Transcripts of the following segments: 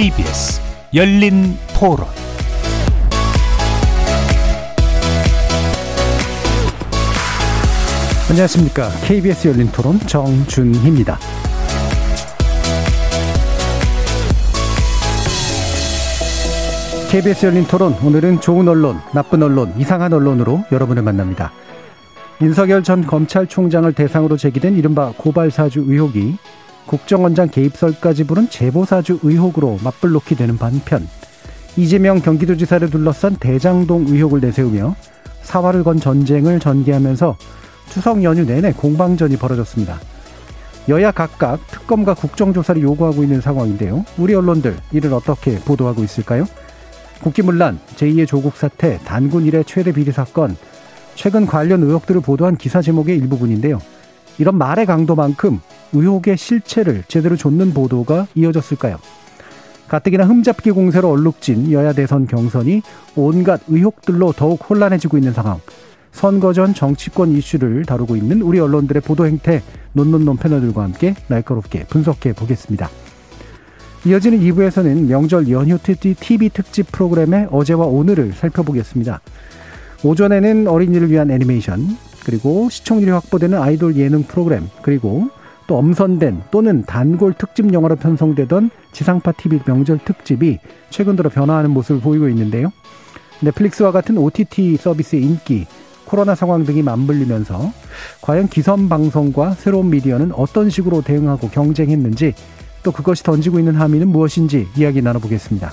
KBS 열린 토론 안녕하십니까. KBS 열린 토론 정준희입니다. KBS 열린 토론 오늘은 좋은 언론, 나쁜 언론, 이상한 언론으로 여러분을 만납니다. 윤석열 전 검찰총장을 대상으로 제기된 이른바 고발사주 의혹이 국정원장 개입설까지 부른 제보사주 의혹으로 맞불놓기 되는 반편 이재명 경기도지사를 둘러싼 대장동 의혹을 내세우며 사활을 건 전쟁을 전개하면서 추석 연휴 내내 공방전이 벌어졌습니다. 여야 각각 특검과 국정조사를 요구하고 있는 상황인데요. 우리 언론들 이를 어떻게 보도하고 있을까요? 국기문란, 제2의 조국 사태, 단군 일의 최대 비리 사건, 최근 관련 의혹들을 보도한 기사 제목의 일부분인데요. 이런 말의 강도만큼 의혹의 실체를 제대로 좇는 보도가 이어졌을까요? 가뜩이나 흠잡기 공세로 얼룩진 여야 대선 경선이 온갖 의혹들로 더욱 혼란해지고 있는 상황. 선거 전 정치권 이슈를 다루고 있는 우리 언론들의 보도 행태 논논논 패널들과 함께 날카롭게 분석해 보겠습니다. 이어지는 2부에서는 명절 연휴 TV 특집 프로그램의 어제와 오늘을 살펴보겠습니다. 오전에는 어린이를 위한 애니메이션, 그리고 시청률이 확보되는 아이돌 예능 프로그램, 그리고 또 엄선된 또는 단골 특집 영화로 편성되던 지상파 TV 명절 특집이 최근 들어 변화하는 모습을 보이고 있는데요. 넷플릭스와 같은 OTT 서비스의 인기, 코로나 상황 등이 맞물리면서 과연 기성 방송과 새로운 미디어는 어떤 식으로 대응하고 경쟁했는지 또 그것이 던지고 있는 함의는 무엇인지 이야기 나눠보겠습니다.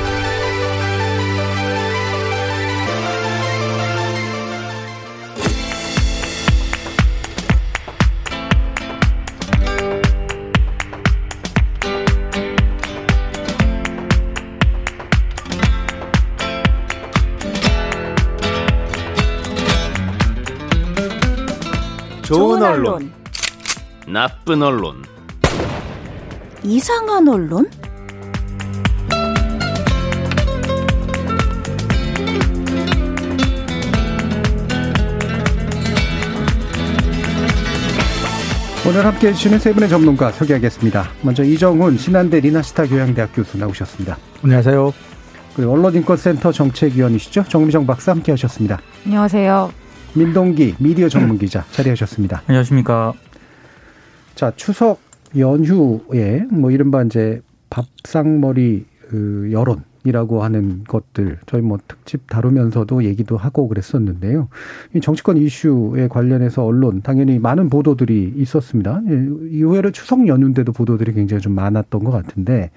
언론, 나쁜 언론, 이상한 언론? 오늘 함께 해주시는 세 분의 전문가 소개하겠습니다. 먼저 이정훈 신한대 리나스타 교양대학 교수 나오셨습니다. 안녕하세요. 그리고 언론인권센터 정책위원이시죠. 정미정 박사 함께 하셨습니다. 안녕하세요. 민동기 미디어 전문 기자 자리하셨습니다. 안녕하십니까. 자, 추석 연휴에 뭐 이른바 이제 밥상머리 그 여론이라고 하는 것들 저희 뭐 특집 다루면서도 얘기도 하고 그랬었는데요. 이 정치권 이슈에 관련해서 언론 당연히 많은 보도들이 있었습니다. 예, 이후에는 추석 연휴인데도 보도들이 굉장히 좀 많았던 것 같은데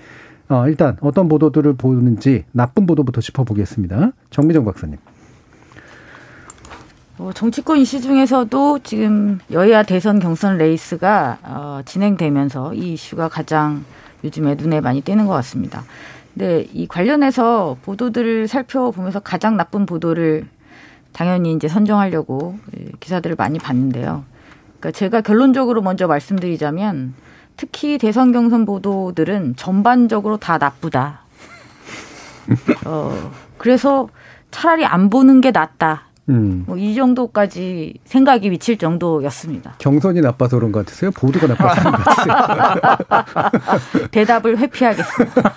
어, 일단 어떤 보도들을 보는지 나쁜 보도부터 짚어보겠습니다. 정미정 박사님. 어, 정치권 이슈 중에서도 지금 여야 대선 경선 레이스가 어, 진행되면서 이 이슈가 가장 요즘에 눈에 많이 띄는 것 같습니다. 근데 이 관련해서 보도들을 살펴보면서 가장 나쁜 보도를 당연히 이제 선정하려고 기사들을 많이 봤는데요. 그러니까 제가 결론적으로 먼저 말씀드리자면 특히 대선 경선 보도들은 전반적으로 다 나쁘다. 어, 그래서 차라리 안 보는 게 낫다. 음. 뭐이 정도까지 생각이 미칠 정도였습니다. 경선이 나빠서 그런 것 같으세요? 보도가 나빠서 그런 것 같으세요? 대답을 회피하겠습니다.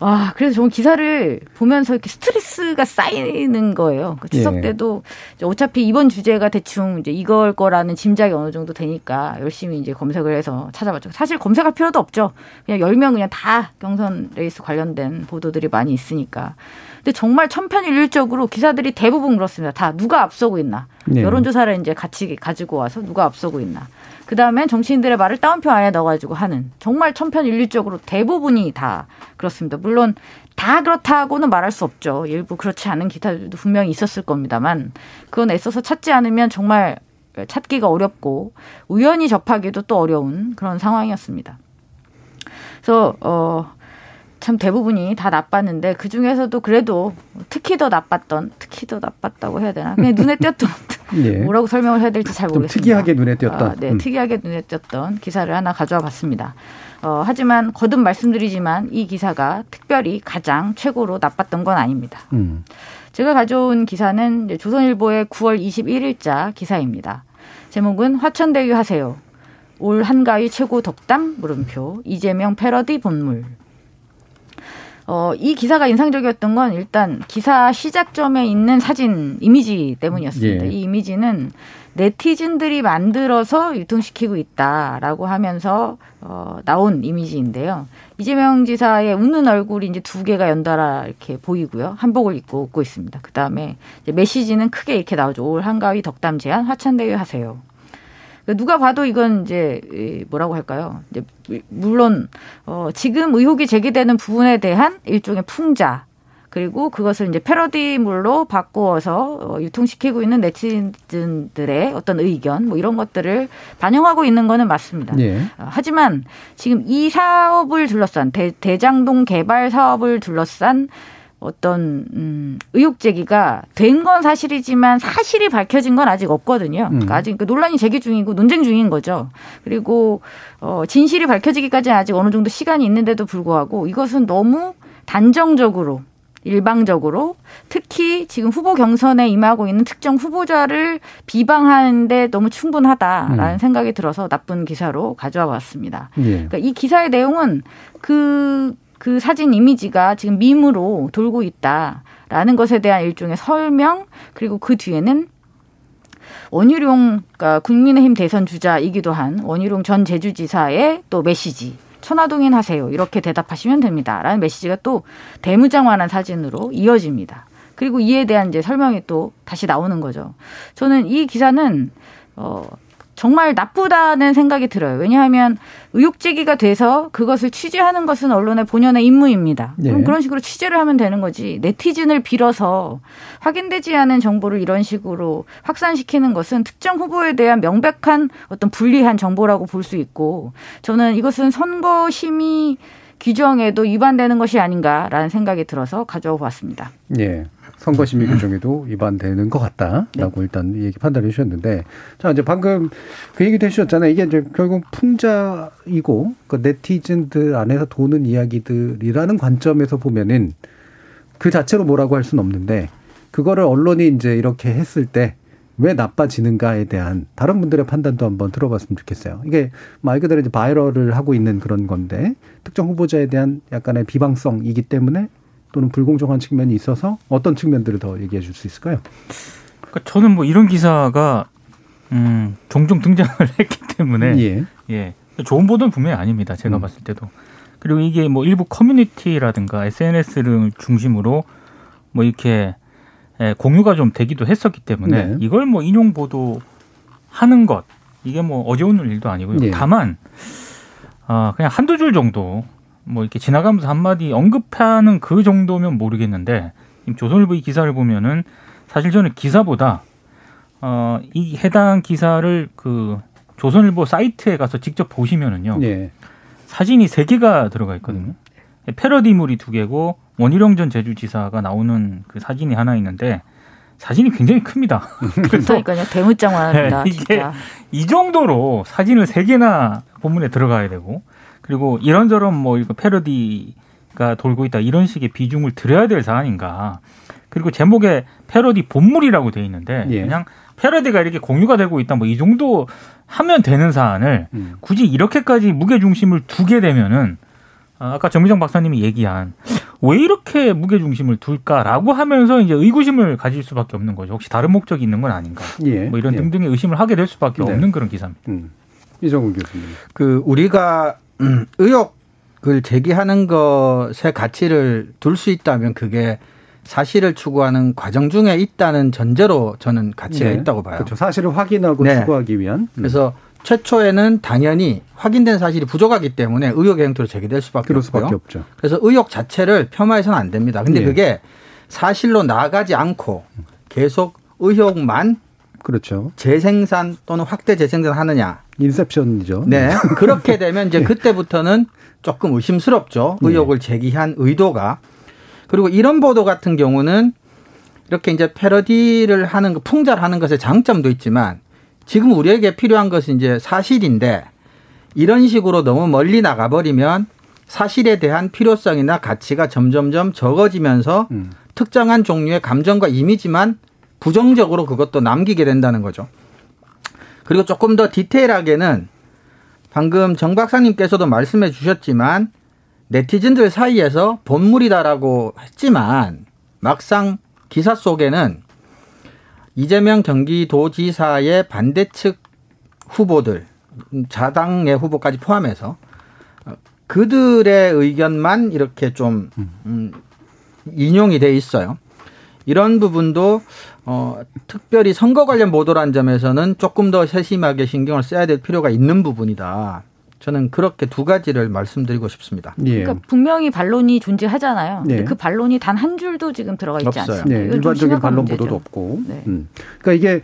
와, 그래서 저는 기사를 보면서 이렇게 스트레스가 쌓이는 거예요. 그 추석 예. 때도 어차피 이번 주제가 대충 이제 이걸 거라는 짐작이 어느 정도 되니까 열심히 이제 검색을 해서 찾아봤죠. 사실 검색할 필요도 없죠. 그냥 열 명 그냥 다 경선 레이스 관련된 보도들이 많이 있으니까. 근데 정말 천편일률적으로 기사들이 대부분 그렇습니다. 다 누가 앞서고 있나. 네. 여론조사를 이제 같이 가지고 와서 누가 앞서고 있나. 그 다음에 정치인들의 말을 따옴표 안에 넣어가지고 하는 정말 천편일률적으로 대부분이 다 그렇습니다. 물론 다 그렇다고는 말할 수 없죠. 일부 그렇지 않은 기사들도 분명히 있었을 겁니다만 그건 애써서 찾지 않으면 정말 찾기가 어렵고 우연히 접하기도 또 어려운 그런 상황이었습니다. 그래서 어. 참 대부분이 다 나빴는데 그 중에서도 그래도 특히 더 나빴던 특히 더 나빴다고 해야 되나 그냥 눈에 띄었던 예. 뭐라고 설명을 해야 될지 잘 모르겠습니다. 특이하게 눈에 띄었던. 아, 네, 음. 특이하게 눈에 띄었던 기사를 하나 가져와 봤습니다. 어, 하지만 거듭 말씀드리지만 이 기사가 특별히 가장 최고로 나빴던 건 아닙니다. 음. 제가 가져온 기사는 조선일보의 9월 21일자 기사입니다. 제목은 화천대유 하세요. 올 한가위 최고 덕담 물음표 이재명 패러디 본물. 어, 이 기사가 인상적이었던 건 일단 기사 시작점에 있는 사진 이미지 때문이었습니다. 예. 이 이미지는 네티즌들이 만들어서 유통시키고 있다라고 하면서 어, 나온 이미지인데요. 이재명 지사의 웃는 얼굴이 이제 두 개가 연달아 이렇게 보이고요. 한복을 입고 웃고 있습니다. 그 다음에 메시지는 크게 이렇게 나오죠. 올 한가위 덕담 제안 화천대유 하세요. 그러니까 누가 봐도 이건 이제 뭐라고 할까요? 이제 물론 어 지금 의혹이 제기되는 부분에 대한 일종의 풍자 그리고 그것을 이제 패러디물로 바꾸어서 어, 유통시키고 있는 네티즌들의 어떤 의견 뭐 이런 것들을 반영하고 있는 거는 맞습니다. 예. 어, 하지만 지금 이 사업을 둘러싼 대, 대장동 개발 사업을 둘러싼 어떤 음, 의혹 제기가 된 건 사실이지만 사실이 밝혀진 건 아직 없거든요. 음. 그러니까 아직 그 논란이 제기 중이고 논쟁 중인 거죠. 그리고 어, 진실이 밝혀지기까지는 아직 어느 정도 시간이 있는데도 불구하고 이것은 너무 단정적으로 일방적으로 특히 지금 후보 경선에 임하고 있는 특정 후보자를 비방하는데 너무 충분하다라는 음. 생각이 들어서 나쁜 기사로 가져와 봤습니다. 예. 그러니까 이 기사의 내용은 그 그 사진 이미지가 지금 밈으로 돌고 있다라는 것에 대한 일종의 설명 그리고 그 뒤에는 원희룡 그러니까 국민의힘 대선 주자이기도 한 원희룡 전 제주지사의 또 메시지 천화동인 하세요 이렇게 대답하시면 됩니다라는 메시지가 또 대무장관한 사진으로 이어집니다. 그리고 이에 대한 이제 설명이 또 다시 나오는 거죠. 저는 이 기사는 어 정말 나쁘다는 생각이 들어요. 왜냐하면 의혹 제기가 돼서 그것을 취재하는 것은 언론의 본연의 임무입니다. 네. 그럼 그런 식으로 취재를 하면 되는 거지. 네티즌을 빌어서 확인되지 않은 정보를 이런 식으로 확산시키는 것은 특정 후보에 대한 명백한 어떤 불리한 정보라고 볼 수 있고 저는 이것은 선거 심의 규정에도 위반되는 것이 아닌가라는 생각이 들어서 가져와 봤습니다. 네. 선거심의 규정에도 위반되는 것 같다라고 네. 일단 얘기 판단해 주셨는데 자 이제 방금 그 얘기도 해주셨잖아요. 이게 이제 결국 풍자이고 그 네티즌들 안에서 도는 이야기들이라는 관점에서 보면은 그 자체로 뭐라고 할 수는 없는데 그거를 언론이 이제 이렇게 했을 때 왜 나빠지는가에 대한 다른 분들의 판단도 한번 들어봤으면 좋겠어요. 이게 말 그대로 이제 바이럴을 하고 있는 그런 건데 특정 후보자에 대한 약간의 비방성이기 때문에 또는 불공정한 측면이 있어서 어떤 측면들을 더 얘기해 줄 수 있을까요? 그러니까 저는 뭐 이런 기사가 음, 종종 등장을 했기 때문에 예. 예. 좋은 보도는 분명히 아닙니다. 제가 음. 봤을 때도. 그리고 이게 뭐 일부 커뮤니티라든가 SNS를 중심으로 뭐 이렇게 예, 공유가 좀 되기도 했었기 때문에 네. 이걸 뭐 인용 보도 하는 것 이게 뭐 어려운 일도 아니고요. 네. 다만 아 그냥 한두 줄 정도 뭐 이렇게 지나가면서 한마디 언급하는 그 정도면 모르겠는데 조선일보 이 기사를 보면은 사실 저는 기사보다 어, 이 해당 기사를 그 조선일보 사이트에 가서 직접 보시면은요. 네. 사진이 세 개가 들어가 있거든요. 음. 패러디물이 두 개고 원희룡 전 제주지사가 나오는 그 사진이 하나 있는데 사진이 굉장히 큽니다. 그러니까요. 대문장관입니다. 네, 이게 진짜. 이 정도로 사진을 세 개나 본문에 들어가야 되고 그리고 이런저런 뭐 이거 패러디가 돌고 있다 이런 식의 비중을 들여야 될 사안인가. 그리고 제목에 패러디 본물이라고 돼 있는데 예. 그냥 패러디가 이렇게 공유가 되고 있다 뭐 이 정도 하면 되는 사안을 음. 굳이 이렇게까지 무게 중심을 두게 되면은 아, 아까 정미정 박사님이 얘기한 왜 이렇게 무게 중심을 둘까라고 하면서 이제 의구심을 가질 수밖에 없는 거죠. 혹시 다른 목적이 있는 건 아닌가? 예. 뭐 이런 예. 등등의 의심을 하게 될 수밖에 네. 없는 그런 기사입니다. 음. 이정훈 교수님. 그 우리가 음, 의혹을 제기하는 것의 가치를 둘 수 있다면 그게 사실을 추구하는 과정 중에 있다는 전제로 저는 가치가 네. 있다고 봐요. 그렇죠. 사실을 확인하고 네. 추구하기 위한. 음. 그래서 최초에는 당연히 확인된 사실이 부족하기 때문에 의혹의 행태로 제기될 수밖에 없고요. 수밖에 없죠. 그래서 의혹 자체를 폄하해서는 안 됩니다. 근데 네. 그게 사실로 나가지 않고 계속 의혹만 그렇죠. 재생산 또는 확대 재생산 하느냐. 인셉션이죠. 네. 그렇게 되면 이제 네. 그때부터는 조금 의심스럽죠. 네. 의혹을 제기한 의도가. 그리고 이런 보도 같은 경우는 이렇게 이제 패러디를 하는 거, 풍자하는 것의 장점도 있지만 지금 우리에게 필요한 것은 이제 사실인데 이런 식으로 너무 멀리 나가버리면 사실에 대한 필요성이나 가치가 점점점 적어지면서 음. 특정한 종류의 감정과 이미지만 부정적으로 그것도 남기게 된다는 거죠. 그리고 조금 더 디테일하게는 방금 정 박사님께서도 말씀해 주셨지만 네티즌들 사이에서 본물이다라고 했지만 막상 기사 속에는 이재명 경기도지사의 반대측 후보들 자당의 후보까지 포함해서 그들의 의견만 이렇게 좀 음, 인용이 돼 있어요. 이런 부분도 어, 특별히 선거 관련 보도란 점에서는 조금 더 세심하게 신경을 써야 될 필요가 있는 부분이다. 저는 그렇게 두 가지를 말씀드리고 싶습니다. 예. 그러니까 분명히 반론이 존재하잖아요. 예. 그 반론이 단 한 줄도 지금 들어가 있지 없어요. 않습니다. 네. 일반적인 반론 문제죠. 보도도 없고. 네. 음. 그러니까 이게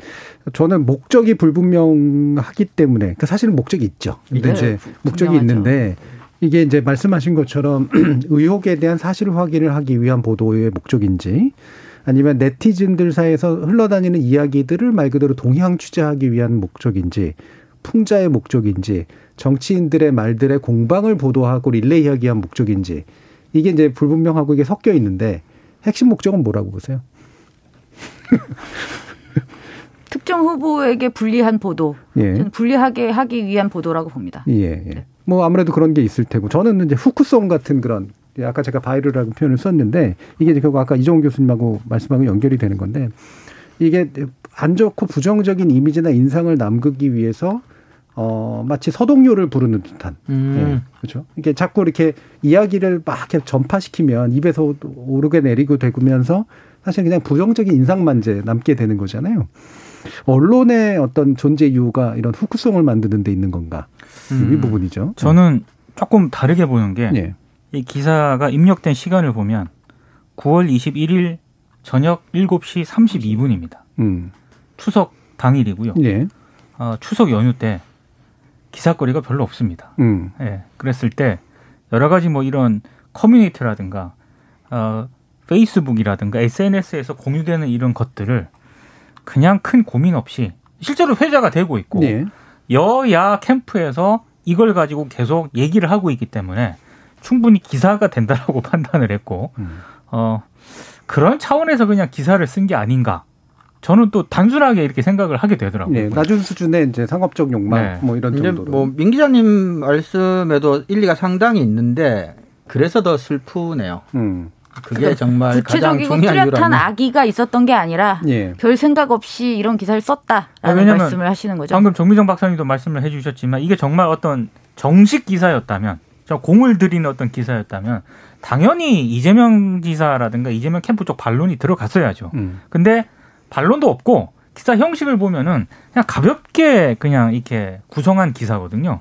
저는 목적이 불분명하기 때문에 그러니까 사실은 목적이 있죠. 근데 네. 이제 목적이 분명하죠. 있는데 이게 이제 말씀하신 것처럼 의혹에 대한 사실 확인을 하기 위한 보도의 목적인지 아니면 네티즌들 사이에서 흘러다니는 이야기들을 말 그대로 동향 취재하기 위한 목적인지 풍자의 목적인지 정치인들의 말들의 공방을 보도하고 릴레이하기 위한 목적인지 이게 이제 불분명하고 이게 섞여 있는데 핵심 목적은 뭐라고 보세요? 특정 후보에게 불리한 보도, 예. 불리하게 하기 위한 보도라고 봅니다. 예, 예. 네. 뭐 아무래도 그런 게 있을 테고 저는 이제 후크송 같은 그런 아까 제가 바이럴이라는 표현을 썼는데 이게 결국 아까 이종훈 교수님하고 말씀하고 연결이 되는 건데 이게 안 좋고 부정적인 이미지나 인상을 남기기 위해서 어 마치 서동요를 부르는 듯한 음. 네, 그렇죠. 이게 자꾸 이렇게 이야기를 막 이렇게 전파시키면 입에서 오르내리고 되면서 사실 그냥 부정적인 인상만 이제 남게 되는 거잖아요. 언론의 어떤 존재 이유가 이런 후크성을 만드는 데 있는 건가? 음. 이 부분이죠. 저는 조금 다르게 보는 게 네. 이 기사가 입력된 시간을 보면 9월 21일 저녁 7시 32분입니다. 음. 추석 당일이고요. 예. 어, 추석 연휴 때 기사거리가 별로 없습니다. 음. 예. 그랬을 때 여러 가지 뭐 이런 커뮤니티라든가 어, 페이스북이라든가 SNS에서 공유되는 이런 것들을 그냥 큰 고민 없이 실제로 회자가 되고 있고 네. 여야 캠프에서 이걸 가지고 계속 얘기를 하고 있기 때문에 충분히 기사가 된다라고 판단을 했고 음. 어 그런 차원에서 그냥 기사를 쓴 게 아닌가. 저는 또 단순하게 이렇게 생각을 하게 되더라고요. 네, 낮은 수준의 이제 상업적 욕망 네. 뭐 이런 정도로. 뭐민 기자님 말씀에도 일리가 상당히 있는데 그래서 더 슬프네요. 음. 그게 정말 구체적이고 뚜렷한 악의가 있었던 게 아니라 예. 별 생각 없이 이런 기사를 썼다라는 아, 말씀을 하시는 거죠. 방금 정미정 박사님도 말씀을 해주셨지만 이게 정말 어떤 정식 기사였다면 공을 들이는 어떤 기사였다면 당연히 이재명 지사라든가 이재명 캠프 쪽 반론이 들어갔어야죠. 음. 근데 반론도 없고 기사 형식을 보면은 그냥 가볍게 그냥 이렇게 구성한 기사거든요.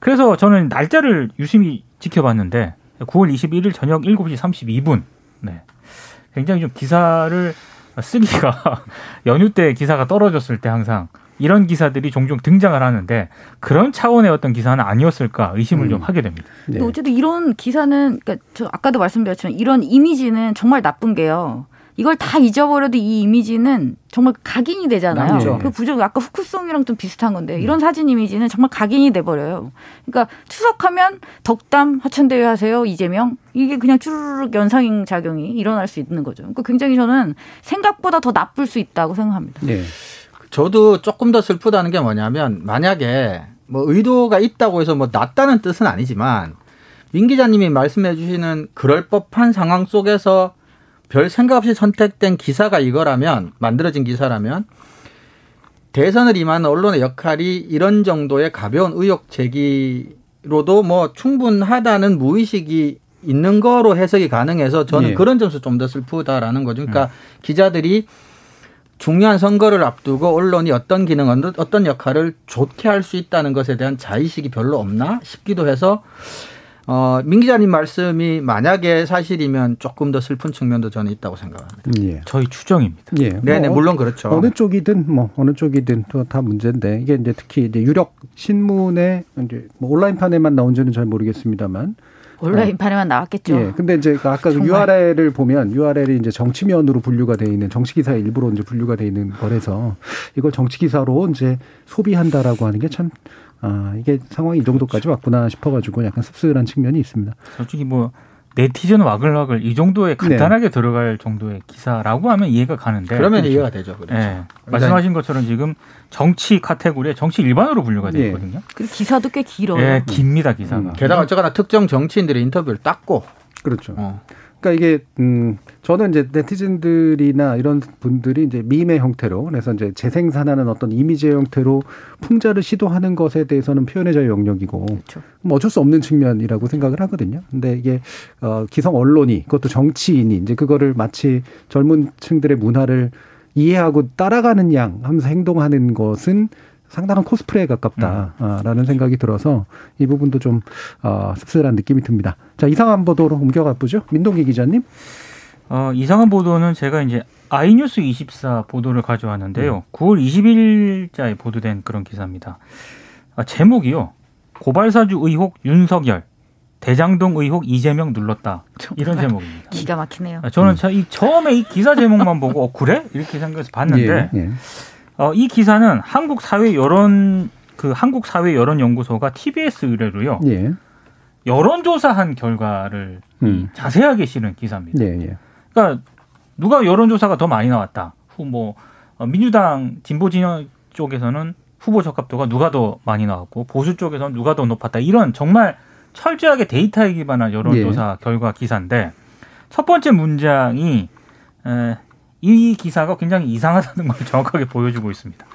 그래서 저는 날짜를 유심히 지켜봤는데 9월 21일 저녁 7시 32분. 네. 굉장히 좀 기사를 쓰기가 연휴 때 기사가 떨어졌을 때 항상 이런 기사들이 종종 등장을 하는데 그런 차원의 어떤 기사는 아니었을까 의심을 음. 좀 하게 됩니다. 네. 어쨌든 이런 기사는 그러니까 저 아까도 말씀드렸지만 이런 이미지는 정말 나쁜 게요. 이걸 다 잊어버려도 이 이미지는 정말 각인이 되잖아요. 남죠. 그 부정 아까 후크송이랑 좀 비슷한 건데 음. 이런 사진 이미지는 정말 각인이 돼 버려요. 그러니까 추석하면 덕담 화천대회 하세요 이재명 이게 그냥 쭈르륵 연상 작용이 일어날 수 있는 거죠. 그러니까 굉장히 저는 생각보다 더 나쁠 수 있다고 생각합니다. 네. 저도 조금 더 슬프다는 게 뭐냐면 만약에 뭐 의도가 있다고 해서 뭐 낫다는 뜻은 아니지만 민 기자님이 말씀해 주시는 그럴 법한 상황 속에서 별 생각 없이 선택된 기사가 이거라면 만들어진 기사라면 대선을 임하는 언론의 역할이 이런 정도의 가벼운 의혹 제기로도 뭐 충분하다는 무의식이 있는 거로 해석이 가능해서 저는 네. 그런 점에서 좀더 슬프다라는 거죠. 그러니까 네. 기자들이 중요한 선거를 앞두고 언론이 어떤 기능, 어떤 역할을 좋게 할 수 있다는 것에 대한 자의식이 별로 없나 싶기도 해서 어, 민 기자님 말씀이 만약에 사실이면 조금 더 슬픈 측면도 저는 있다고 생각합니다. 예. 저희 추정입니다. 예. 네네, 뭐 물론 그렇죠. 어느 쪽이든 뭐 어느 쪽이든 또 다 문제인데 이게 이제 특히 이제 유력 신문에 이제 뭐 온라인판에만 나온지는 잘 모르겠습니다만 온라인판에만 나왔겠죠. 예. 근데 이제 그 아까 그 URL을 보면 URL이 이제 정치면으로 분류가 돼 있는 정치 기사의 일부로 이제 분류가 돼 있는 거라서 이걸 정치 기사로 이제 소비한다라고 하는 게참 아, 이게 상황이 이 정도까지 왔구나 싶어가지고 약간 씁쓸한 측면이 있습니다. 솔직히 뭐 네티즌 와글와글 이 정도에 네. 간단하게 네. 들어갈 정도의 기사라고 하면 이해가 가는데 그러면 그렇죠. 이해가 되죠. 그렇죠. 네. 말씀하신 것처럼 지금 정치 카테고리에 정치 일반으로 분류가 되어 네. 있거든요. 그리고 기사도 꽤 길어요. 예, 깁니다 기사가. 음. 게다가 어쩌거나 특정 정치인들의 인터뷰를 땄고 그렇죠. 어. 그러니까 이게 음 저는 이제 네티즌들이나 이런 분들이 이제 밈의 형태로 그래서 이제 재생산하는 어떤 이미지의 형태로 풍자를 시도하는 것에 대해서는 표현의 자유 영역이고 그렇죠. 뭐 어쩔 수 없는 측면이라고 생각을 하거든요. 근데 이게 어 기성 언론이 그것도 정치인이 이제 그거를 마치 젊은 층들의 문화를 이해하고 따라가는 양 하면서 행동하는 것은 상당한 코스프레에 가깝다라는 음. 생각이 들어서 이 부분도 좀 어, 씁쓸한 느낌이 듭니다. 자 이상한 보도로 옮겨가 보죠. 민동기 기자님. 어, 이상한 보도는 제가 이제 아이뉴스 24 보도를 가져왔는데요. 음. 9월 20일자에 보도된 그런 기사입니다. 아, 제목이요. 고발사주 의혹 윤석열 대장동 의혹 이재명 눌렀다 이런 제목입니다. 기가 막히네요. 아, 저는 음. 이 처음에 이 기사 제목만 보고 어 그래 이렇게 생각해서 봤는데 예, 예. 어, 이 기사는 한국 사회 여론 그 한국 사회 여론 연구소가 TBS 의뢰로요. 예. 여론 조사한 결과를 음. 자세하게 실은 기사입니다. 예, 예. 그러니까 누가 여론 조사가 더 많이 나왔다. 후뭐 어, 민주당 진보 진영 쪽에서는 후보 적합도가 누가 더 많이 나왔고 보수 쪽에서는 누가 더 높았다. 이런 정말 철저하게 데이터에 기반한 여론조사 예. 결과 기사인데 첫 번째 문장이 에, 이 기사가 굉장히 이상하다는 걸 정확하게 보여주고 있습니다.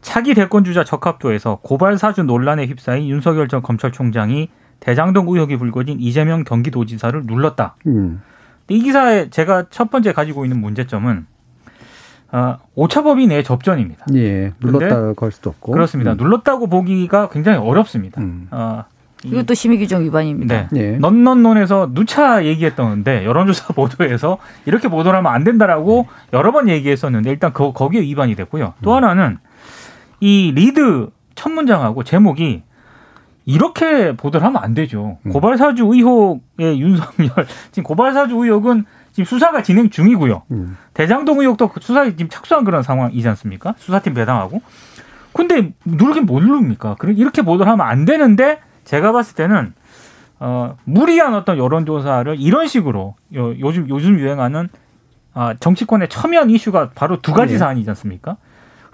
차기 대권 주자 적합도에서 고발 사주 논란에 휩싸인 윤석열 전 검찰총장이 대장동 의혹이 불거진 이재명 경기도지사를 눌렀다. 음. 이 기사에 제가 첫 번째 가지고 있는 문제점은 어, 오차범위 내 접전입니다. 예, 눌렀다 걸 수도 없고 그렇습니다. 음. 눌렀다고 보기가 굉장히 어렵습니다. 음. 어, 이것도 심의규정 위반입니다. 네. 예. 넌넌논에서 누차 얘기했던데 여론조사 보도에서 이렇게 보도를 하면 안 된다라고 여러 번 얘기했었는데 일단 그, 거기에 위반이 됐고요. 또 음. 하나는 이 리드 첫 문장하고 제목이 이렇게 보도를 하면 안 되죠. 음. 고발사주 의혹의 윤석열 지금 고발사주 의혹은 지금 수사가 진행 중이고요. 음. 대장동 의혹도 그 수사에 지금 착수한 그런 상황이지 않습니까? 수사팀 배당하고. 근데 누르긴 못 누릅니까? 이렇게 보도를 하면 안 되는데 제가 봤을 때는 어, 무리한 어떤 여론조사를 이런 식으로 요, 요즘 요즘 유행하는 아, 정치권의 첨예한 이슈가 바로 두 가지 네. 사안이지 않습니까?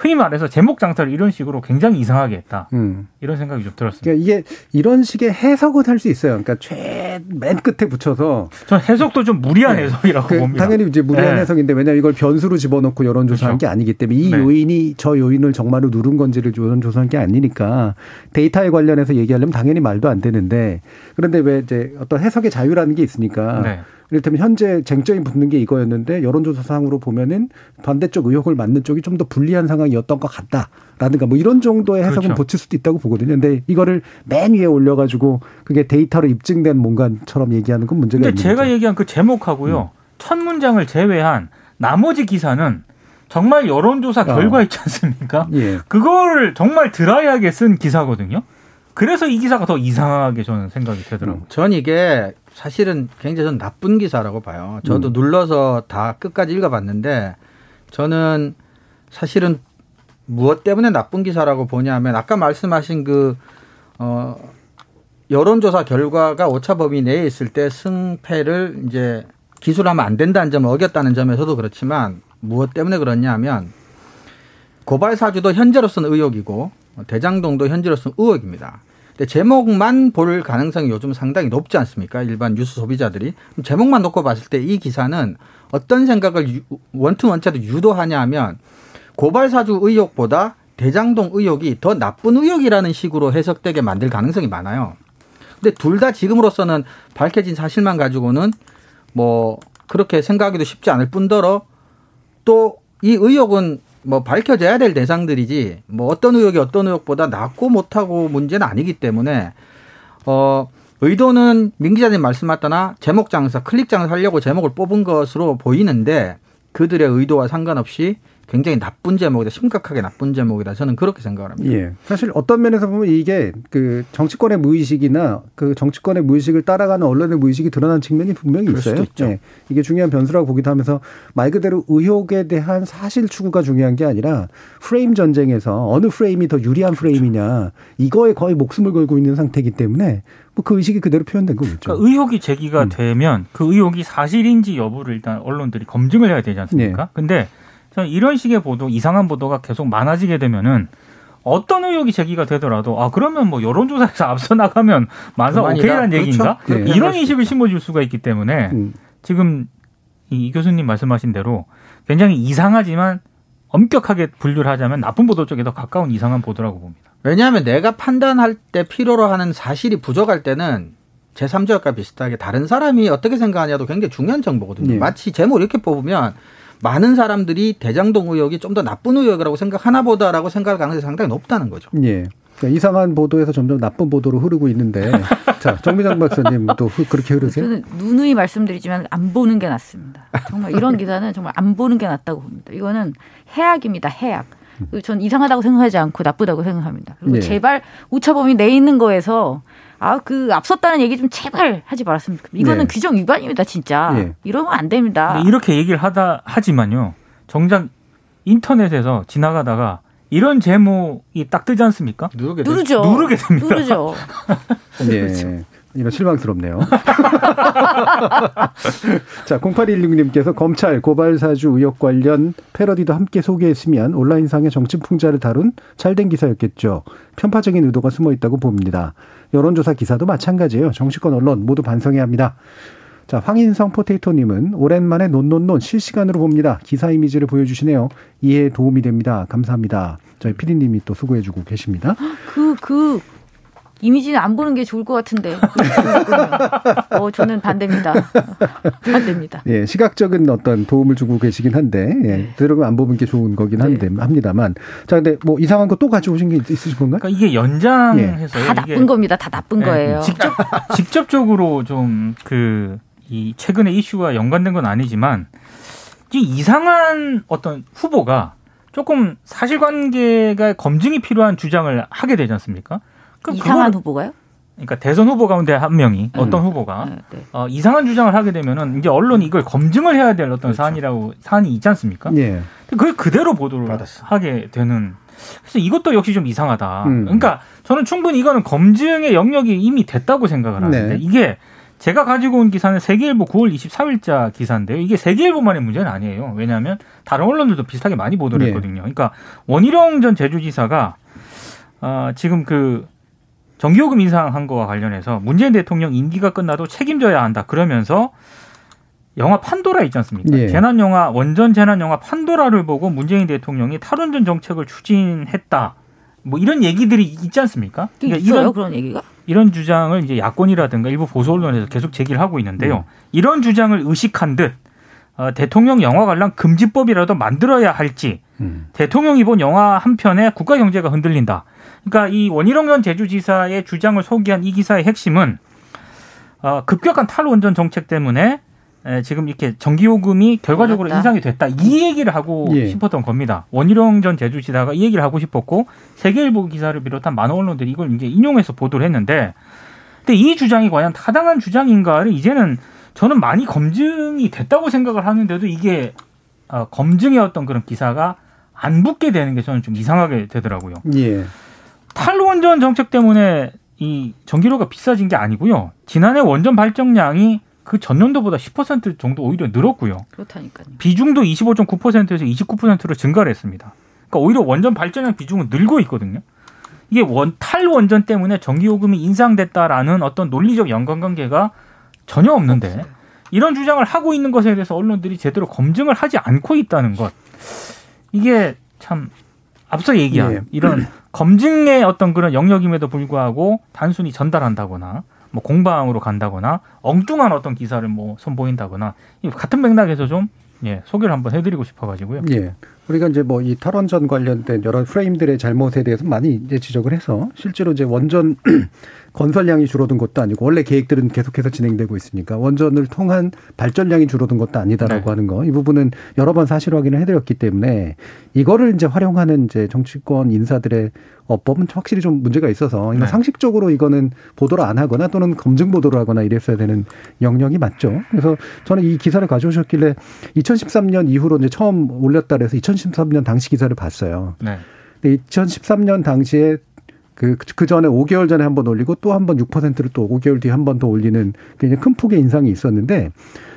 흔히 말해서 제목 장사를 이런 식으로 굉장히 이상하게 했다. 음. 이런 생각이 좀 들었습니다. 그러니까 이게 이런 식의 해석은 할 수 있어요. 그러니까 최맨 끝에 붙여서 전 해석도 좀 무리한 네. 해석이라고 그, 봅니다. 당연히 이제 무리한 네. 해석인데 왜냐하면 이걸 변수로 집어넣고 여론조사한 그렇죠. 게 아니기 때문에 이 네. 요인이 저 요인을 정말로 누른 건지를 여론조사한 게 아니니까 데이터에 관련해서 얘기하려면 당연히 말도 안 되는데 그런데 왜 이제 어떤 해석의 자유라는 게 있으니까 네. 이를테면 현재 쟁점이 붙는 게 이거였는데 여론조사상으로 보면은 반대쪽 의혹을 맞는 쪽이 좀 더 불리한 상황이었던 것 같다라든가 뭐 이런 정도의 해석은 그렇죠. 붙일 수도 있다고 보거든요. 근데 이거를 맨 위에 올려가지고 그게 데이터로 입증된 뭔가처럼 얘기하는 건 문제가 있는 거죠. 근데 제가 얘기한 그 제목하고요. 음. 첫 문장을 제외한 나머지 기사는 정말 여론조사 아. 결과 어. 있지 않습니까? 예. 그거를 정말 드라이하게 쓴 기사거든요. 그래서 이 기사가 더 이상하게 저는 생각이 되더라고요. 음. 전 이게 사실은 굉장히 전 나쁜 기사라고 봐요. 저도 음. 눌러서 다 끝까지 읽어봤는데 저는 사실은 무엇 때문에 나쁜 기사라고 보냐면 아까 말씀하신 그, 어, 여론조사 결과가 오차 범위 내에 있을 때 승패를 이제 기술하면 안 된다는 점을 어겼다는 점에서도 그렇지만 무엇 때문에 그렇냐 하면 고발 사주도 현재로서는 의혹이고 대장동도 현재로서는 의혹입니다. 제목만 볼 가능성이 요즘 상당히 높지 않습니까? 일반 뉴스 소비자들이. 제목만 놓고 봤을 때 이 기사는 어떤 생각을 원투 원체로 유도하냐 하면 고발 사주 의혹보다 대장동 의혹이 더 나쁜 의혹이라는 식으로 해석되게 만들 가능성이 많아요. 근데 둘 다 지금으로서는 밝혀진 사실만 가지고는 뭐 그렇게 생각하기도 쉽지 않을 뿐더러 또 이 의혹은 뭐 밝혀져야 될 대상들이지 뭐 어떤 의혹이 어떤 의혹보다 낫고 못하고 문제는 아니기 때문에 어 의도는 민 기자님 말씀하셨다나 제목 장사 클릭 장사 하려고 제목을 뽑은 것으로 보이는데 그들의 의도와 상관없이 굉장히 나쁜 제목이다. 심각하게 나쁜 제목이다. 저는 그렇게 생각을 합니다. 예. 사실 어떤 면에서 보면 이게 그 정치권의 무의식이나 그 정치권의 무의식을 따라가는 언론의 무의식이 드러난 측면이 분명히 있어요. 예. 이게 중요한 변수라고 보기도 하면서 말 그대로 의혹에 대한 사실 추구가 중요한 게 아니라 프레임 전쟁에서 어느 프레임이 더 유리한 프레임이냐 이거에 거의 목숨을 걸고 있는 상태이기 때문에 뭐그 의식이 그대로 표현된 거겠죠. 그러니까 의혹이 제기가 음. 되면 그 의혹이 사실인지 여부를 일단 언론들이 검증을 해야 되지 않습니까? 네. 근데 저는 이런 식의 보도, 이상한 보도가 계속 많아지게 되면은 어떤 의혹이 제기가 되더라도 아 그러면 뭐 여론조사에서 앞서 나가면 만사 그렇죠. 얘기인가 네. 이런 인식을 심어줄 수가 있기 때문에 음. 지금 이 교수님 말씀하신 대로 굉장히 이상하지만 엄격하게 분류를 하자면 나쁜 보도 쪽에 더 가까운 이상한 보도라고 봅니다. 왜냐하면 내가 판단할 때 필요로 하는 사실이 부족할 때는 제3자과 비슷하게 다른 사람이 어떻게 생각하냐도 굉장히 중요한 정보거든요. 네. 마치 제목 이렇게 뽑으면 많은 사람들이 대장동 의혹이 좀 더 나쁜 의혹이라고 생각하나 보다라고 생각할 가능성이 상당히 높다는 거죠. 예. 그러니까 이상한 보도에서 점점 나쁜 보도로 흐르고 있는데 자 정미정 박사님도 그렇게 흐르세요? 저는 누누이 말씀드리지만 안 보는 게 낫습니다. 정말 이런 기사는 정말 안 보는 게 낫다고 봅니다. 이거는 해악입니다. 해악. 전 이상하다고 생각하지 않고 나쁘다고 생각합니다. 그리고 네. 제발 우차범위 내 있는 거에서 아, 그 앞섰다는 얘기 좀 제발 하지 말았으면 좋겠습니다. 이거는 네. 규정 위반입니다, 진짜. 네. 이러면 안 됩니다. 이렇게 얘기를 하다 하지만요. 정작 인터넷에서 지나가다가 이런 제목이 딱 뜨지 않습니까? 누르게 누르죠. 누르게 됩니다. 누르죠. 네. 이런 실망스럽네요. 자, 0816님께서 검찰 고발 사주 의혹 관련 패러디도 함께 소개했으면 온라인상의 정치 풍자를 다룬 잘된 기사였겠죠. 편파적인 의도가 숨어 있다고 봅니다. 여론조사 기사도 마찬가지예요. 정치권 언론 모두 반성해야 합니다. 자, 황인성 포테이토님은 오랜만에 논논논 실시간으로 봅니다. 기사 이미지를 보여주시네요. 이해에 도움이 됩니다. 감사합니다. 저희 피디님이 또 수고해주고 계십니다. 그, 그, 이미지는 안 보는 게 좋을 것 같은데. 어, 저는 반대입니다. 반대입니다. 예, 시각적인 어떤 도움을 주고 계시긴 한데, 예, 들으면 안 보는 게 좋은 거긴 한데, 네. 합니다만. 자, 근데 뭐 이상한 거 또 가져오신 게 있으신 건가요? 그러니까 이게 연장해서. 예. 다 나쁜 겁니다. 다 나쁜 예, 거예요. 직접, 직접적으로 좀 그, 이 최근의 이슈와 연관된 건 아니지만, 이 이상한 어떤 후보가 조금 사실관계가 검증이 필요한 주장을 하게 되지 않습니까? 그 이상한 후보가요? 그러니까 대선 후보 가운데 한 명이 음. 어떤 후보가 네, 네. 어, 이상한 주장을 하게 되면은 이제 언론이 이걸 검증을 해야 될 어떤 그렇죠. 사안이라고 사안이 있지 않습니까? 예. 그걸 그대로 보도를 받았어. 하게 되는 그래서 이것도 역시 좀 이상하다. 음. 그러니까 저는 충분히 이거는 검증의 영역이 이미 됐다고 생각을 하는데 네. 이게 제가 가지고 온 기사는 세계일보 9월 24일자 기사인데요. 이게 세계일보만의 문제는 아니에요. 왜냐하면 다른 언론들도 비슷하게 많이 보도를 네. 했거든요. 그러니까 원희룡 전 제주지사가 어, 지금 그 전기요금 인상한 거와 관련해서 문재인 대통령 임기가 끝나도 책임져야 한다. 그러면서 영화 판도라 있지 않습니까? 예. 재난 영화 원전 재난 영화 판도라를 보고 문재인 대통령이 탈원전 정책을 추진했다. 뭐 이런 얘기들이 있지 않습니까? 그러니까 이런 그런 얘기가 이런 주장을 이제 야권이라든가 일부 보수 언론에서 계속 제기를 하고 있는데요. 음. 이런 주장을 의식한 듯 어, 대통령 영화 관람 금지법이라도 만들어야 할지 음. 대통령이 본 영화 한 편에 국가 경제가 흔들린다. 그러니까 이 원희룡 전 제주지사의 주장을 소개한 이 기사의 핵심은 어, 급격한 탈원전 정책 때문에 에, 지금 이렇게 전기요금이 결과적으로 올랐다. 인상이 됐다. 이 얘기를 하고 예. 싶었던 겁니다. 원희룡 전 제주지사가 이 얘기를 하고 싶었고 세계일보 기사를 비롯한 많은 언론들이 이걸 이제 인용해서 보도를 했는데 근데 이 주장이 과연 타당한 주장인가를 이제는 저는 많이 검증이 됐다고 생각을 하는데도 이게 어, 검증의 어떤 그런 기사가 안 붙게 되는 게 저는 좀 이상하게 되더라고요. 예. 탈원전 정책 때문에 이 전기료가 비싸진 게 아니고요. 지난해 원전 발전량이 그 전년도보다 10% 정도 오히려 늘었고요. 그렇다니까요. 비중도 25.9%에서 29%로 증가를 했습니다. 그러니까 오히려 원전 발전량 비중은 늘고 있거든요. 이게 원 탈원전 때문에 전기요금이 인상됐다라는 어떤 논리적 연관관계가 전혀 없는데 없습니다. 이런 주장을 하고 있는 것에 대해서 언론들이 제대로 검증을 하지 않고 있다는 것 이게 참 앞서 얘기한 네. 이런 검증의 어떤 그런 영역임에도 불구하고 단순히 전달한다거나 뭐 공방으로 간다거나 엉뚱한 어떤 기사를 뭐 선보인다거나 같은 맥락에서 좀 예, 소개를 한번 해드리고 싶어가지고요. 예. 우리가 이제 뭐 이 탈원전 관련된 여러 프레임들의 잘못에 대해서 많이 이제 지적을 해서 실제로 이제 원전 건설량이 줄어든 것도 아니고 원래 계획들은 계속해서 진행되고 있으니까 원전을 통한 발전량이 줄어든 것도 아니다라고 네. 하는 거 이 부분은 여러 번 사실 확인을 해드렸기 때문에 이거를 이제 활용하는 이제 정치권 인사들의 어법은 확실히 좀 문제가 있어서 네. 상식적으로 이거는 보도를 안 하거나 또는 검증 보도를 하거나 이랬어야 되는 영역이 맞죠. 그래서 저는 이 기사를 가져오셨길래 2013년 이후로 이제 처음 올렸다 그래서 2013년 당시 기사를 봤어요. 네. 2013년 당시에 그, 그 전에 5개월 전에 한 번 올리고 또 한 번 6%를 또 5개월 뒤에 한 번 더 올리는 굉장히 큰 폭의 인상이 있었는데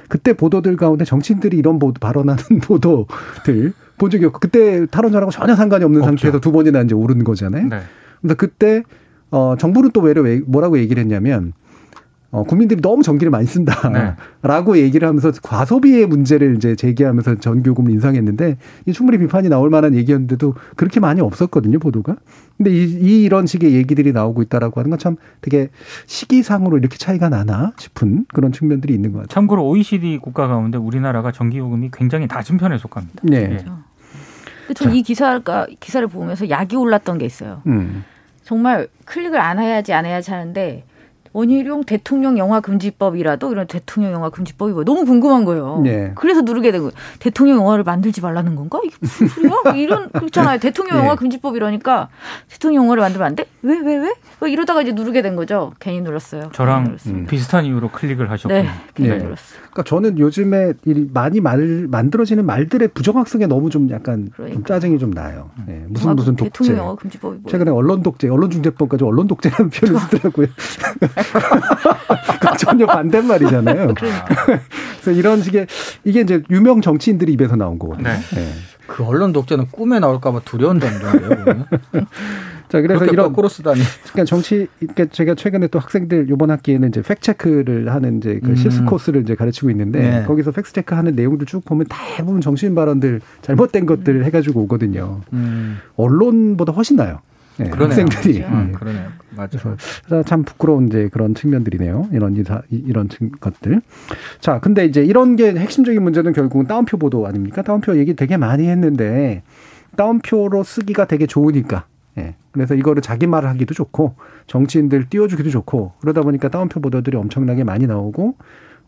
그때 보도들 가운데 정치인들이 이런 보도, 발언하는 보도들 본 적이 없고 그때 탈원전하고 전혀 상관이 없는 없죠. 상태에서 두 번이나 이제 오르는 거잖아요. 네. 근데 그때 어 정부는 또 왜, 뭐라고 얘기를 했냐면 어, 국민들이 너무 전기를 많이 쓴다라고 네. 얘기를 하면서 과소비의 문제를 이제 제기하면서 전기요금을 인상했는데 이 충분히 비판이 나올 만한 얘기였는데도 그렇게 많이 없었거든요 보도가. 근데 이, 이 이런 식의 얘기들이 나오고 있다라고 하는 건 참 되게 시기상으로 이렇게 차이가 나나 싶은 그런 측면들이 있는 것 같아요. 참고로 OECD 국가 가운데 우리나라가 전기요금이 굉장히 낮은 편에 속합니다. 네. 네. 그렇죠. 근데 저이 기사가 기사를 보면서 약이 올랐던 게 있어요. 음. 정말 클릭을 안 해야지 안 해야지 하는데 원희룡 대통령 영화 금지법이라도 이런 대통령 영화 금지법이 뭐 너무 궁금한 거예요. 네. 그래서 누르게 된 거예요. 대통령 영화를 만들지 말라는 건가? 이게 무슨 소리야? 이런 그렇잖아요. 대통령 영화 네. 금지법 이러니까 대통령 영화를 만들면 안 돼? 왜? 왜? 왜? 뭐 이러다가 이제 누르게 된 거죠. 괜히 눌렀어요. 저랑 음. 비슷한 이유로 클릭을 하셨고. 네. 괜히 네. 눌렀어요. 그러니까 저는 요즘에 많이 말 만들어지는 말들의 부정확성에 너무 좀 약간 그러니까. 좀 짜증이 좀 나요. 네. 무슨 무슨 독재. 대통령 영화 금지법이 뭐예요? 최근에 언론 독재, 언론 중재법까지 언론 독재라는 표현을 쓰더라고요. 전혀 반대말이잖아요. 그러니까. 그래서 이런 식의 이게 이제 유명 정치인들이 입에서 나온 거거든요. 네. 네. 그 언론 독재는 꿈에 나올까봐 두려운 정도인데요. 자, 그래서 이런 거꾸로 쓰다니. 그러니까 정치, 그러니까 제가 최근에 또 학생들 이번 학기에는 이제 팩트 체크를 하는 이제 그 음. 실습 코스를 이제 가르치고 있는데 네. 거기서 팩트 체크 하는 내용들 쭉 보면 대부분 정치인 발언들 잘못된 것들 해가지고 오거든요. 음. 언론보다 훨씬 나요. 네, 학생들이. 음, 음, 그러네요. 맞아요. 그래서 참 부끄러운 이제 그런 측면들이네요. 이런 이사, 이런 것들. 자, 근데 이제 이런 게 핵심적인 문제는 결국은 다운표 보도 아닙니까? 다운표 얘기 되게 많이 했는데 다운표로 쓰기가 되게 좋으니까. 예. 그래서 이거를 자기 말을 하기도 좋고 정치인들 띄워주기도 좋고 그러다 보니까 다운표 보도들이 엄청나게 많이 나오고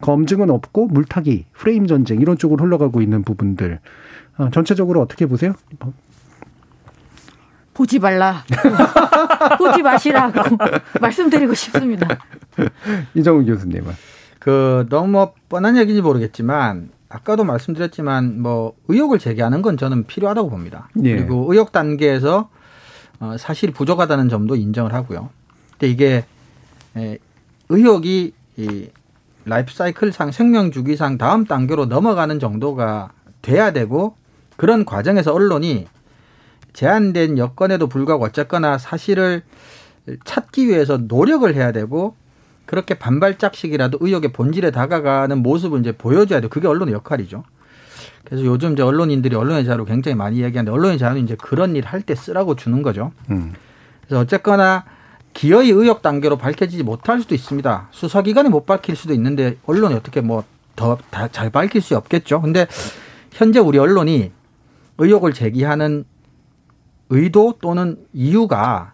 검증은 없고 물타기, 프레임 전쟁 이런 쪽으로 흘러가고 있는 부분들 어, 전체적으로 어떻게 보세요? 보지 말라. 보지 마시라고 말씀드리고 싶습니다. 이정우 교수님은. 그 너무 뭐 뻔한 얘기인지 모르겠지만 아까도 말씀드렸지만 뭐 의혹을 제기하는 건 저는 필요하다고 봅니다. 예. 그리고 의혹 단계에서 어, 사실 부족하다는 점도 인정을 하고요. 근데 이게 에, 의혹이 이 라이프 사이클상 생명 주기상 다음 단계로 넘어가는 정도가 돼야 되고 그런 과정에서 언론이 제한된 여건에도 불구하고 어쨌거나 사실을 찾기 위해서 노력을 해야 되고 그렇게 반발짝씩이라도 의혹의 본질에 다가가는 모습을 이제 보여줘야 돼. 그게 언론의 역할이죠. 그래서 요즘 이제 언론인들이 언론의 자료 굉장히 많이 얘기하는데 언론의 자료는 이제 그런 일 할 때 쓰라고 주는 거죠. 음. 그래서 어쨌거나 기어의 의혹 단계로 밝혀지지 못할 수도 있습니다. 수사기관에 못 밝힐 수도 있는데 언론이 어떻게 뭐 더 잘 밝힐 수 없겠죠. 근데 현재 우리 언론이 의혹을 제기하는 의도 또는 이유가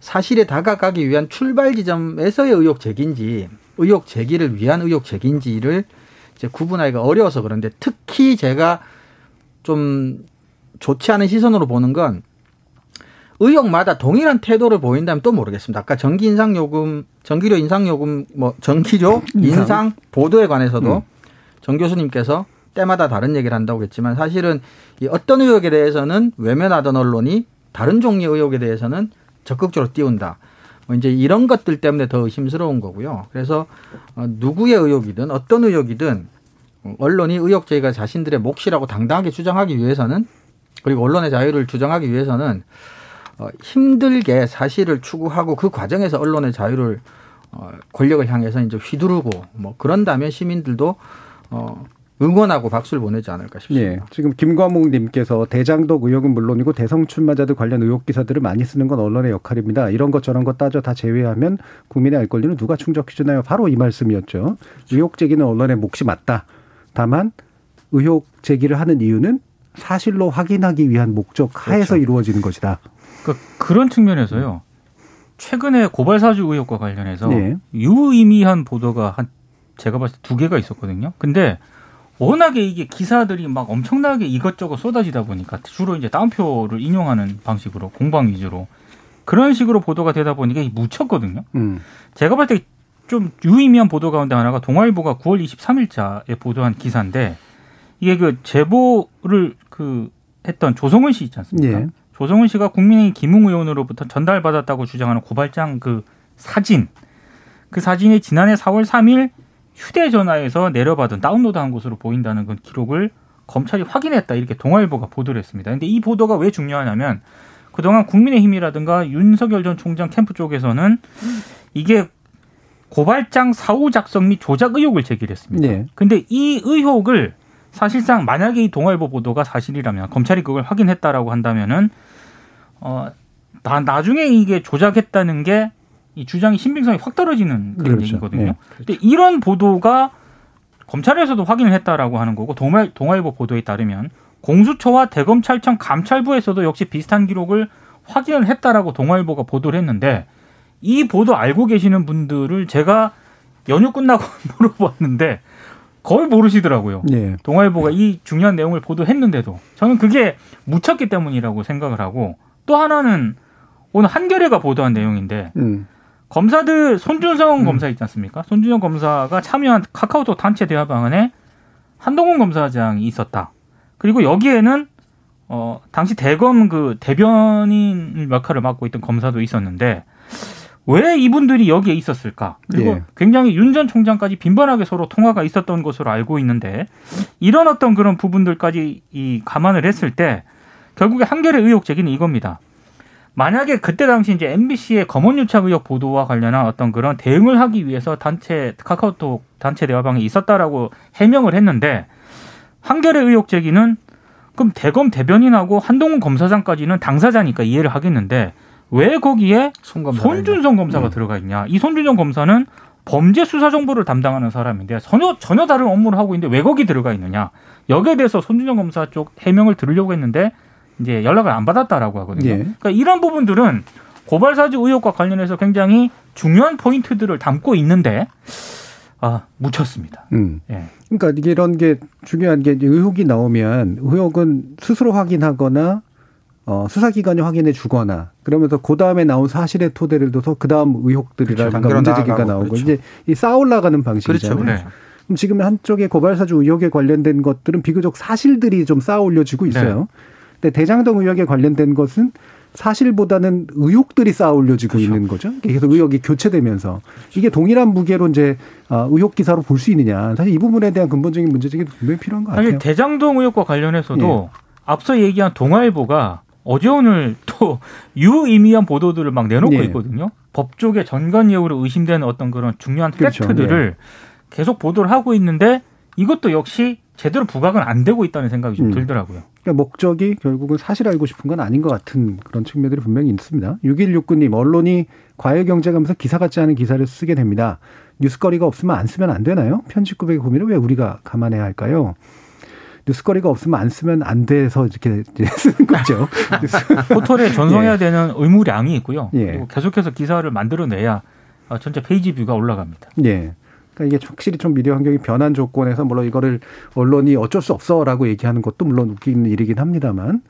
사실에 다가가기 위한 출발 지점에서의 의혹 제기인지 의혹 제기를 위한 의혹 제기인지를 이제 구분하기가 어려워서 그런데 특히 제가 좀 좋지 않은 시선으로 보는 건 의혹마다 동일한 태도를 보인다면 또 모르겠습니다. 아까 전기 인상 요금, 전기료 인상 요금, 뭐 전기료 인상 보도에 관해서도 음. 정 교수님께서 때마다 다른 얘기를 한다고 했지만 사실은 이 어떤 의혹에 대해서는 외면하던 언론이 다른 종류의 의혹에 대해서는 적극적으로 띄운다. 뭐 이제 이런 것들 때문에 더 의심스러운 거고요. 그래서 어, 누구의 의혹이든 어떤 의혹이든 언론이 의혹 제기가 자신들의 몫이라고 당당하게 주장하기 위해서는 그리고 언론의 자유를 주장하기 위해서는 어, 힘들게 사실을 추구하고 그 과정에서 언론의 자유를 어, 권력을 향해서 이제 휘두르고 뭐 그런다면 시민들도 어, 응원하고 박수를 보내지 않을까 싶습니다. 예, 지금 김과목님께서 대장독 의혹은 물론이고 대성 출마자들 관련 의혹 기사들을 많이 쓰는 건 언론의 역할입니다. 이런 것 저런 것 따져 다 제외하면 국민의 알 권리는 누가 충족해주나요? 바로 이 말씀이었죠. 의혹 제기는 언론의 몫이 맞다. 다만 의혹 제기를 하는 이유는 사실로 확인하기 위한 목적 하에서 그렇죠. 이루어지는 것이다. 그러니까 그런 측면에서요. 최근에 고발 사주 의혹과 관련해서 네. 유의미한 보도가 한 제가 봤을 때 두 개가 있었거든요. 근데 워낙에 이게 기사들이 막 엄청나게 이것저것 쏟아지다 보니까 주로 이제 다운표를 인용하는 방식으로 공방 위주로 그런 식으로 보도가 되다 보니까 묻혔거든요. 음. 제가 봤을 때좀 유의미한 보도 가운데 하나가 동아일보가 9월 23일자에 보도한 기사인데 이게 그 제보를 그 했던 조성은 씨 있지 않습니까? 예. 조성은 씨가 국민의힘 김웅 의원으로부터 전달받았다고 주장하는 고발장 그 사진 그 사진이 지난해 4월 3일 휴대전화에서 내려받은 다운로드한 것으로 보인다는 그 기록을 검찰이 확인했다 이렇게 동아일보가 보도를 했습니다. 근데 이 보도가 왜 중요하냐면 그동안 국민의힘이라든가 윤석열 전 총장 캠프 쪽에서는 이게 고발장 사후 작성 및 조작 의혹을 제기했습니다. 네. 근데 이 의혹을 사실상 만약에 이 동아일보 보도가 사실이라면 검찰이 그걸 확인했다라고 한다면은 어 나, 나중에 이게 조작했다는 게 이 주장이 신빙성이 확 떨어지는 그런 그렇죠. 얘기거든요. 네. 그렇죠. 근데 이런 보도가 검찰에서도 확인을 했다라고 하는 거고 동아, 동아일보 보도에 따르면 공수처와 대검찰청 감찰부에서도 역시 비슷한 기록을 확인을 했다라고 동아일보가 보도를 했는데 이 보도 알고 계시는 분들을 제가 연휴 끝나고 물어봤는데 거의 모르시더라고요. 네. 동아일보가 이 중요한 내용을 보도했는데도 저는 그게 묻혔기 때문이라고 생각을 하고 또 하나는 오늘 한겨레가 보도한 내용인데 음. 검사들 손준성 음. 검사 있지 않습니까? 손준성 검사가 참여한 카카오톡 단체 대화 방안에 한동훈 검사장이 있었다. 그리고 여기에는 어 당시 대검 그 대변인 역할을 맡고 있던 검사도 있었는데 왜 이분들이 여기에 있었을까? 그리고 예. 굉장히 윤 전 총장까지 빈번하게 서로 통화가 있었던 것으로 알고 있는데 이런 어떤 그런 부분들까지 이 감안을 했을 때 결국에 한결의 의혹 제기는 이겁니다. 만약에 그때 당시 이제 MBC의 검언유착 의혹 보도와 관련한 어떤 그런 대응을 하기 위해서 단체 카카오톡 단체 대화방에 있었다라고 해명을 했는데 한결의 의혹 제기는 그럼 대검 대변인하고 한동훈 검사장까지는 당사자니까 이해를 하겠는데 왜 거기에 손준성 검사가 음. 들어가 있냐? 이 손준성 검사는 범죄 수사 정보를 담당하는 사람인데 전혀 전혀 다른 업무를 하고 있는데 왜 거기 들어가 있느냐? 여기에 대해서 손준성 검사 쪽 해명을 들으려고 했는데 이제 연락을 안 받았다라고 하거든요. 예. 그러니까 이런 부분들은 고발 사주 의혹과 관련해서 굉장히 중요한 포인트들을 담고 있는데 아 묻혔습니다. 음. 예. 그러니까 이런 게 중요한 게 의혹이 나오면 의혹은 스스로 확인하거나 어, 수사기관이 확인해 주거나 그러면서 그 다음에 나온 사실의 토대를 둬서 그 다음 의혹들이라든가 그렇죠. 문제 제기가 나오고 그렇죠. 이제 이 쌓아올라가는 방식이잖아요. 그렇죠. 네. 그럼 지금 한쪽에 고발사주 의혹에 관련된 것들은 비교적 사실들이 좀 쌓아 올려지고 있어요. 네. 근데 대장동 의혹에 관련된 것은 사실보다는 의혹들이 쌓아 올려지고 그렇죠. 있는 거죠. 계속 의혹이 교체되면서 이게 동일한 무게로 이제 아, 의혹 기사로 볼 수 있느냐. 사실 이 부분에 대한 근본적인 문제제기도 분명히 필요한 것 같아요. 사실 대장동 의혹과 관련해서도 예. 앞서 얘기한 동아일보가 어제 오늘 또 유의미한 보도들을 막 내놓고 네. 있거든요. 법조계 전관 예우로 의심되는 어떤 그런 중요한 그렇죠. 팩트들을 네. 계속 보도를 하고 있는데 이것도 역시 제대로 부각은 안 되고 있다는 생각이 좀 음. 들더라고요. 그러니까 목적이 결국은 사실 알고 싶은 건 아닌 것 같은 그런 측면들이 분명히 있습니다. 6169님, 언론이 과열 경쟁하면서 기사 같지 않은 기사를 쓰게 됩니다. 뉴스거리가 없으면 안 쓰면 안 되나요? 편집국의 고민을 왜 우리가 감안해야 할까요? 뉴스거리가 없으면 안 쓰면 안 돼서 이렇게 쓰는 거죠. 포털에 전송해야 예. 되는 의무량이 있고요. 예. 그리고 계속해서 기사를 만들어내야 전체 페이지 뷰가 올라갑니다. 예. 그러니까 이게 확실히 좀 미디어 환경이 변한 조건에서 물론 이거를 언론이 어쩔 수 없어라고 얘기하는 것도 물론 웃기는 일이긴 합니다만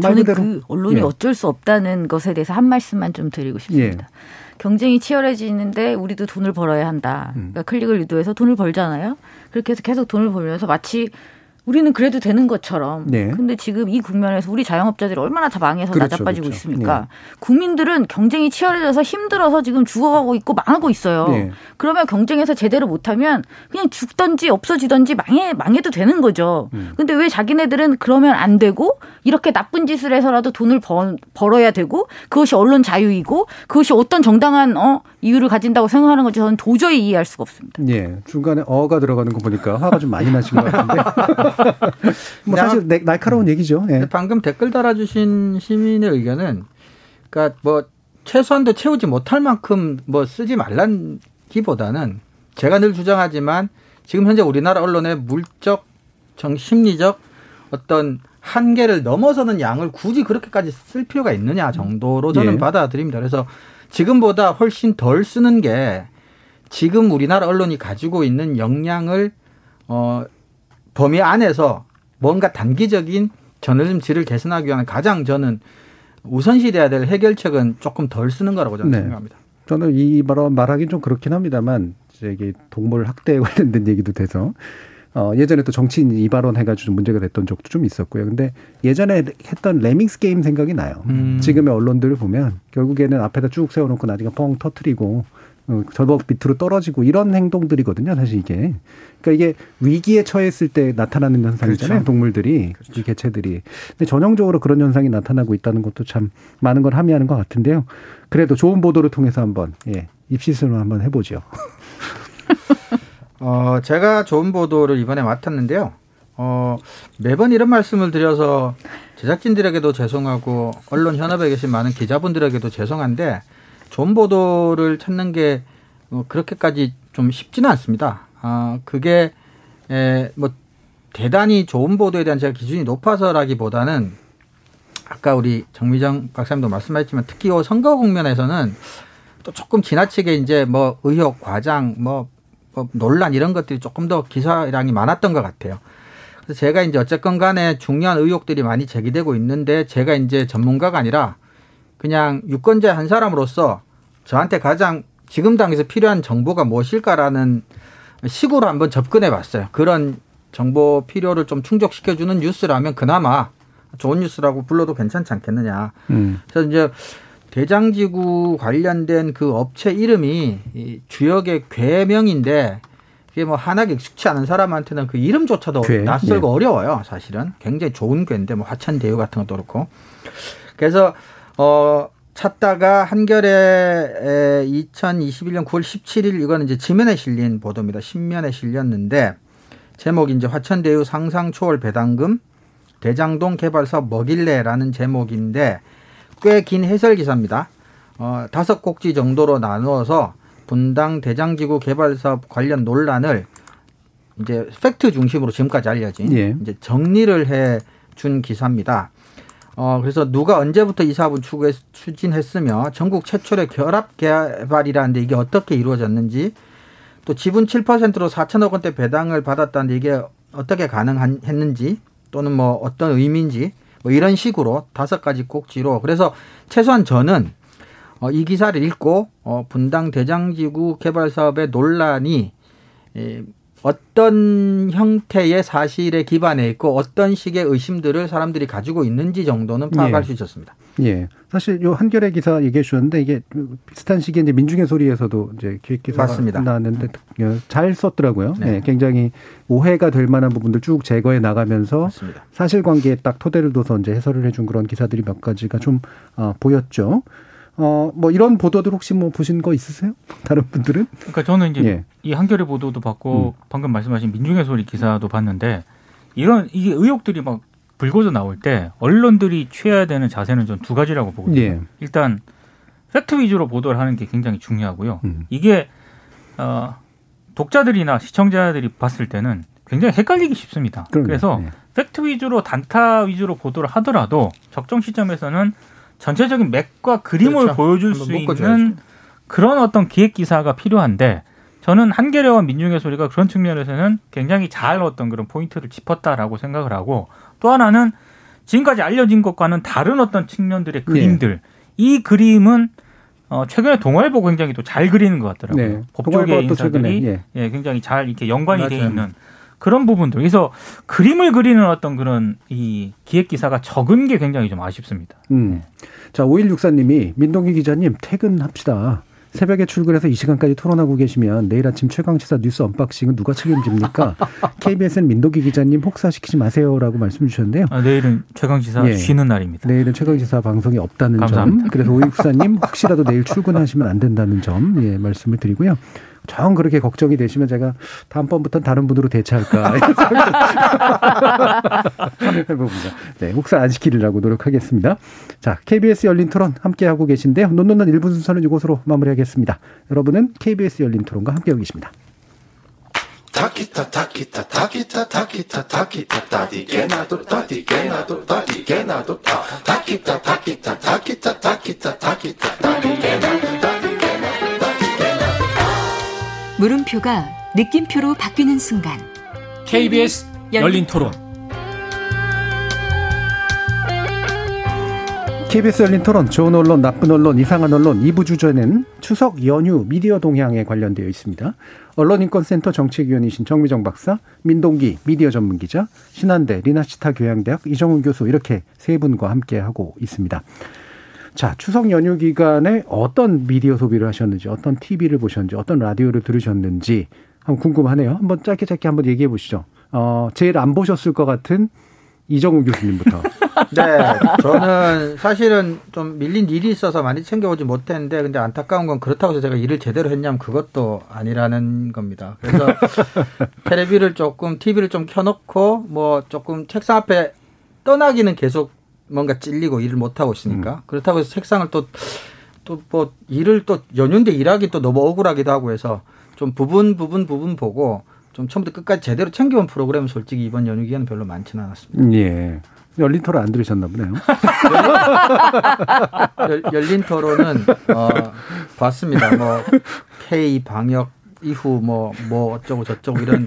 저는 그 언론이 예. 어쩔 수 없다는 것에 대해서 한 말씀만 좀 드리고 싶습니다. 예. 경쟁이 치열해지는데 우리도 돈을 벌어야 한다. 음. 그러니까 클릭을 유도해서 돈을 벌잖아요. 그렇게 해서 계속 돈을 벌면서 마치 우리는 그래도 되는 것처럼. 네. 근데 지금 이 국면에서 우리 자영업자들이 얼마나 다 망해서 그렇죠, 낮아빠지고 그렇죠. 있습니까? 네. 국민들은 경쟁이 치열해져서 힘들어서 지금 죽어가고 있고 망하고 있어요. 네. 그러면 경쟁에서 제대로 못하면 그냥 죽던지 없어지던지 망해 망해도 되는 거죠. 음. 근데 왜 자기네들은 그러면 안 되고 이렇게 나쁜 짓을 해서라도 돈을 벌, 벌어야 되고 그것이 언론 자유이고 그것이 어떤 정당한 어 이유를 가진다고 생각하는 건지 저는 도저히 이해할 수가 없습니다. 예. 중간에 어가 들어가는 거 보니까 화가 좀 많이 나신 것 같은데. 뭐 사실 날카로운 얘기죠. 예. 방금 댓글 달아주신 시민의 의견은 그러니까 뭐 최소한도 채우지 못할 만큼 뭐 쓰지 말란 기보다는 제가 늘 주장하지만 지금 현재 우리나라 언론의 물적 정 심리적 어떤 한계를 넘어서는 양을 굳이 그렇게까지 쓸 필요가 있느냐 정도로 저는 예. 받아들입니다. 그래서 지금보다 훨씬 덜 쓰는 게 지금 우리나라 언론이 가지고 있는 역량을 어 범위 안에서 뭔가 단기적인 저널리즘 질을 개선하기 위한 가장 저는 우선시 돼야 될 해결책은 조금 덜 쓰는 거라고 저는 네. 생각합니다. 저는 이 발언 말하기 좀 그렇긴 합니다만 이게 동물 학대에 관련된 얘기도 돼서 어, 예전에 또 정치인 이 발언 해가지고 좀 문제가 됐던 적도 좀 있었고요. 근데 예전에 했던 레밍스 게임 생각이 나요. 음. 지금의 언론들을 보면 결국에는 앞에다 쭉 세워놓고 나중에 뻥 터트리고 어, 절벽 밑으로 떨어지고 이런 행동들이거든요. 사실 이게. 그러니까 이게 위기에 처했을 때 나타나는 현상이잖아요. 그렇죠. 동물들이, 그렇죠. 이 개체들이. 근데 전형적으로 그런 현상이 나타나고 있다는 것도 참 많은 걸 함의하는 것 같은데요. 그래도 좋은 보도를 통해서 한번, 예, 입시술을 한번 해보죠. 어, 제가 좋은 보도를 이번에 맡았는데요. 어, 매번 이런 말씀을 드려서 제작진들에게도 죄송하고 언론 현업에 계신 많은 기자분들에게도 죄송한데 좋은 보도를 찾는 게뭐 그렇게까지 좀 쉽지는 않습니다. 아, 그게 에, 뭐 대단히 좋은 보도에 대한 제가 기준이 높아서라기보다는 아까 우리 정미정 박사님도 말씀하셨지만 특히 이 선거 국면에서는 또 조금 지나치게 이제 뭐 의혹, 과장, 뭐, 뭐 논란 이런 것들이 조금 더 기사량이 많았던 것 같아요. 그래서 제가 이제 어쨌건 간에 중요한 의혹들이 많이 제기되고 있는데 제가 이제 전문가가 아니라 그냥 유권자 한 사람으로서 저한테 가장 지금 당에서 필요한 정보가 무엇일까라는 식으로 한번 접근해 봤어요. 그런 정보 필요를 좀 충족시켜주는 뉴스라면 그나마 좋은 뉴스라고 불러도 괜찮지 않겠느냐. 음. 그래서 이제 대장지구 관련된 그 업체 이름이 이 주역의 괴명인데 이게 뭐 하나게 익숙치 않은 사람한테는 그 이름조차도 괴? 낯설고 네. 어려워요. 사실은 굉장히 좋은 괴인데 뭐 화천대유 같은 것도 그렇고. 그래서 어 찾다가 한겨레 2021년 9월 17일 이거는 이제 지면에 실린 보도입니다. 신면에 실렸는데 제목이 이제 화천대유 상상 초월 배당금 대장동 개발사업 먹일래라는 제목인데 꽤 긴 해설 기사입니다. 어, 다섯 꼭지 정도로 나누어서 분당 대장지구 개발 사업 관련 논란을 이제 팩트 중심으로 지금까지 알려진 예. 이제 정리를 해 준 기사입니다. 어, 그래서 누가 언제부터 이 사업을 추진했으며 전국 최초의 결합 개발이라는데 이게 어떻게 이루어졌는지 또 지분 7%로 4천억 원대 배당을 받았다는데 이게 어떻게 가능했는지 또는 뭐 어떤 의미인지 뭐 이런 식으로 다섯 가지 꼭지로. 그래서 최소한 저는 어, 이 기사를 읽고 어, 분당 대장지구 개발 사업의 논란이 에, 어떤 형태의 사실에 기반해 있고 어떤 식의 의심들을 사람들이 가지고 있는지 정도는 파악할 예. 수 있었습니다. 예. 사실 요 한겨레 기사 얘기해 주셨는데 이게 비슷한 시기에 이제 민중의 소리에서도 이제 기획 기사가 맞습니다. 나왔는데 네. 잘 썼더라고요. 네. 네. 굉장히 오해가 될 만한 부분들 쭉 제거해 나가면서 맞습니다. 사실관계에 딱 토대를 둬서 이제 해설을 해준 그런 기사들이 몇 가지가 좀 어, 보였죠. 어, 뭐 이런 보도들 혹시 뭐 보신 거 있으세요? 다른 분들은? 그러니까 저는 이제 예. 이 한겨레 보도도 봤고 음. 방금 말씀하신 민중의 소리 기사도 봤는데 이런 이게 의혹들이 막 불거져 나올 때 언론들이 취해야 되는 자세는 좀두 가지라고 보거든요. 예. 일단 팩트 위주로 보도를 하는 게 굉장히 중요하고요. 음. 이게 어, 독자들이나 시청자들이 봤을 때는 굉장히 헷갈리기 쉽습니다. 그럼요. 그래서 예. 팩트 위주로 단타 위주로 보도를 하더라도 적정 시점에서는 전체적인 맥과 그림을 그렇죠. 보여줄 수 있는 그런 어떤 기획 기사가 필요한데 저는 한겨레와 민중의 소리가 그런 측면에서는 굉장히 잘 어떤 그런 포인트를 짚었다라고 생각을 하고 또 하나는 지금까지 알려진 것과는 다른 어떤 측면들의 네. 그림들 네. 이 그림은 어, 최근에 동아일보 굉장히 또 잘 그리는 것 같더라고요. 네. 법조계 인사들이 예. 예. 굉장히 잘 이렇게 연관이 되어 있는 그런 부분들. 그래서 그림을 그리는 어떤 그런 이 기획 기사가 적은 게 굉장히 좀 아쉽습니다. 음. 자, 5164님이 민동기 기자님 퇴근합시다. 새벽에 출근해서 이 시간까지 토론하고 계시면 내일 아침 최강시사 뉴스 언박싱은 누가 책임집니까? KBS는 민도기 기자님 혹사시키지 마세요라고 말씀 주셨는데요. 아, 내일은 최강시사 예. 쉬는 날입니다. 내일은 최강시사 방송이 없다는 감사합니다. 점. 그래서 오익사님 혹시라도 내일 출근하시면 안 된다는 점 예, 말씀을 드리고요. 정 그렇게 걱정이 되시면 제가 다음번부터는 다른 분으로 대체할까 해봅니다. 네, 혹사 안 시키려고 노력하겠습니다. 자, KBS 열린 토론 함께하고 계신데요. 논논논 1분 순서는 이곳으로 마무리하겠습니다. 여러분은 KBS 열린 토론과 함께하고 계십니다. 물음표가 느낌표로 바뀌는 순간 KBS 열린 토론 KBS 열린 토론 좋은 언론 나쁜 언론 이상한 언론 2부 주제는 추석 연휴 미디어 동향에 관련되어 있습니다. 언론인권센터 정책위원이신 정미정 박사, 민동기 미디어 전문기자, 신한대 리나시타 교양대학 이정훈 교수 이렇게 세 분과 함께 하고 있습니다. 자, 추석 연휴 기간에 어떤 미디어 소비를 하셨는지, 어떤 TV를 보셨는지, 어떤 라디오를 들으셨는지 한번 궁금하네요. 한번 짧게 짧게 한번 얘기해 보시죠. 어, 제일 안 보셨을 것 같은 이정우 교수님부터. 네, 저는 사실은 좀 밀린 일이 있어서 많이 챙겨오지 못했는데, 근데 안타까운 건 그렇다고 해서 제가 일을 제대로 했냐면 그것도 아니라는 겁니다. 그래서 테레비를 조금, TV를 좀 켜놓고, 뭐 조금 책상 앞에 떠나기는 계속 뭔가 찔리고 일을 못 하고 있으니까. 음. 그렇다고 해서 책상을 또, 또 뭐 일을 또 연휴인데 일하기 또 너무 억울하기도 하고 해서 좀 부분, 부분, 부분 보고 좀 처음부터 끝까지 제대로 챙겨온 프로그램은 솔직히 이번 연휴 기간은 별로 많지는 않았습니다. 예. 열린 토론 안 들으셨나 보네요. 열, 열린 토론은 어, 봤습니다. 뭐 K 방역 이후 뭐뭐 뭐 어쩌고 저쩌고 이런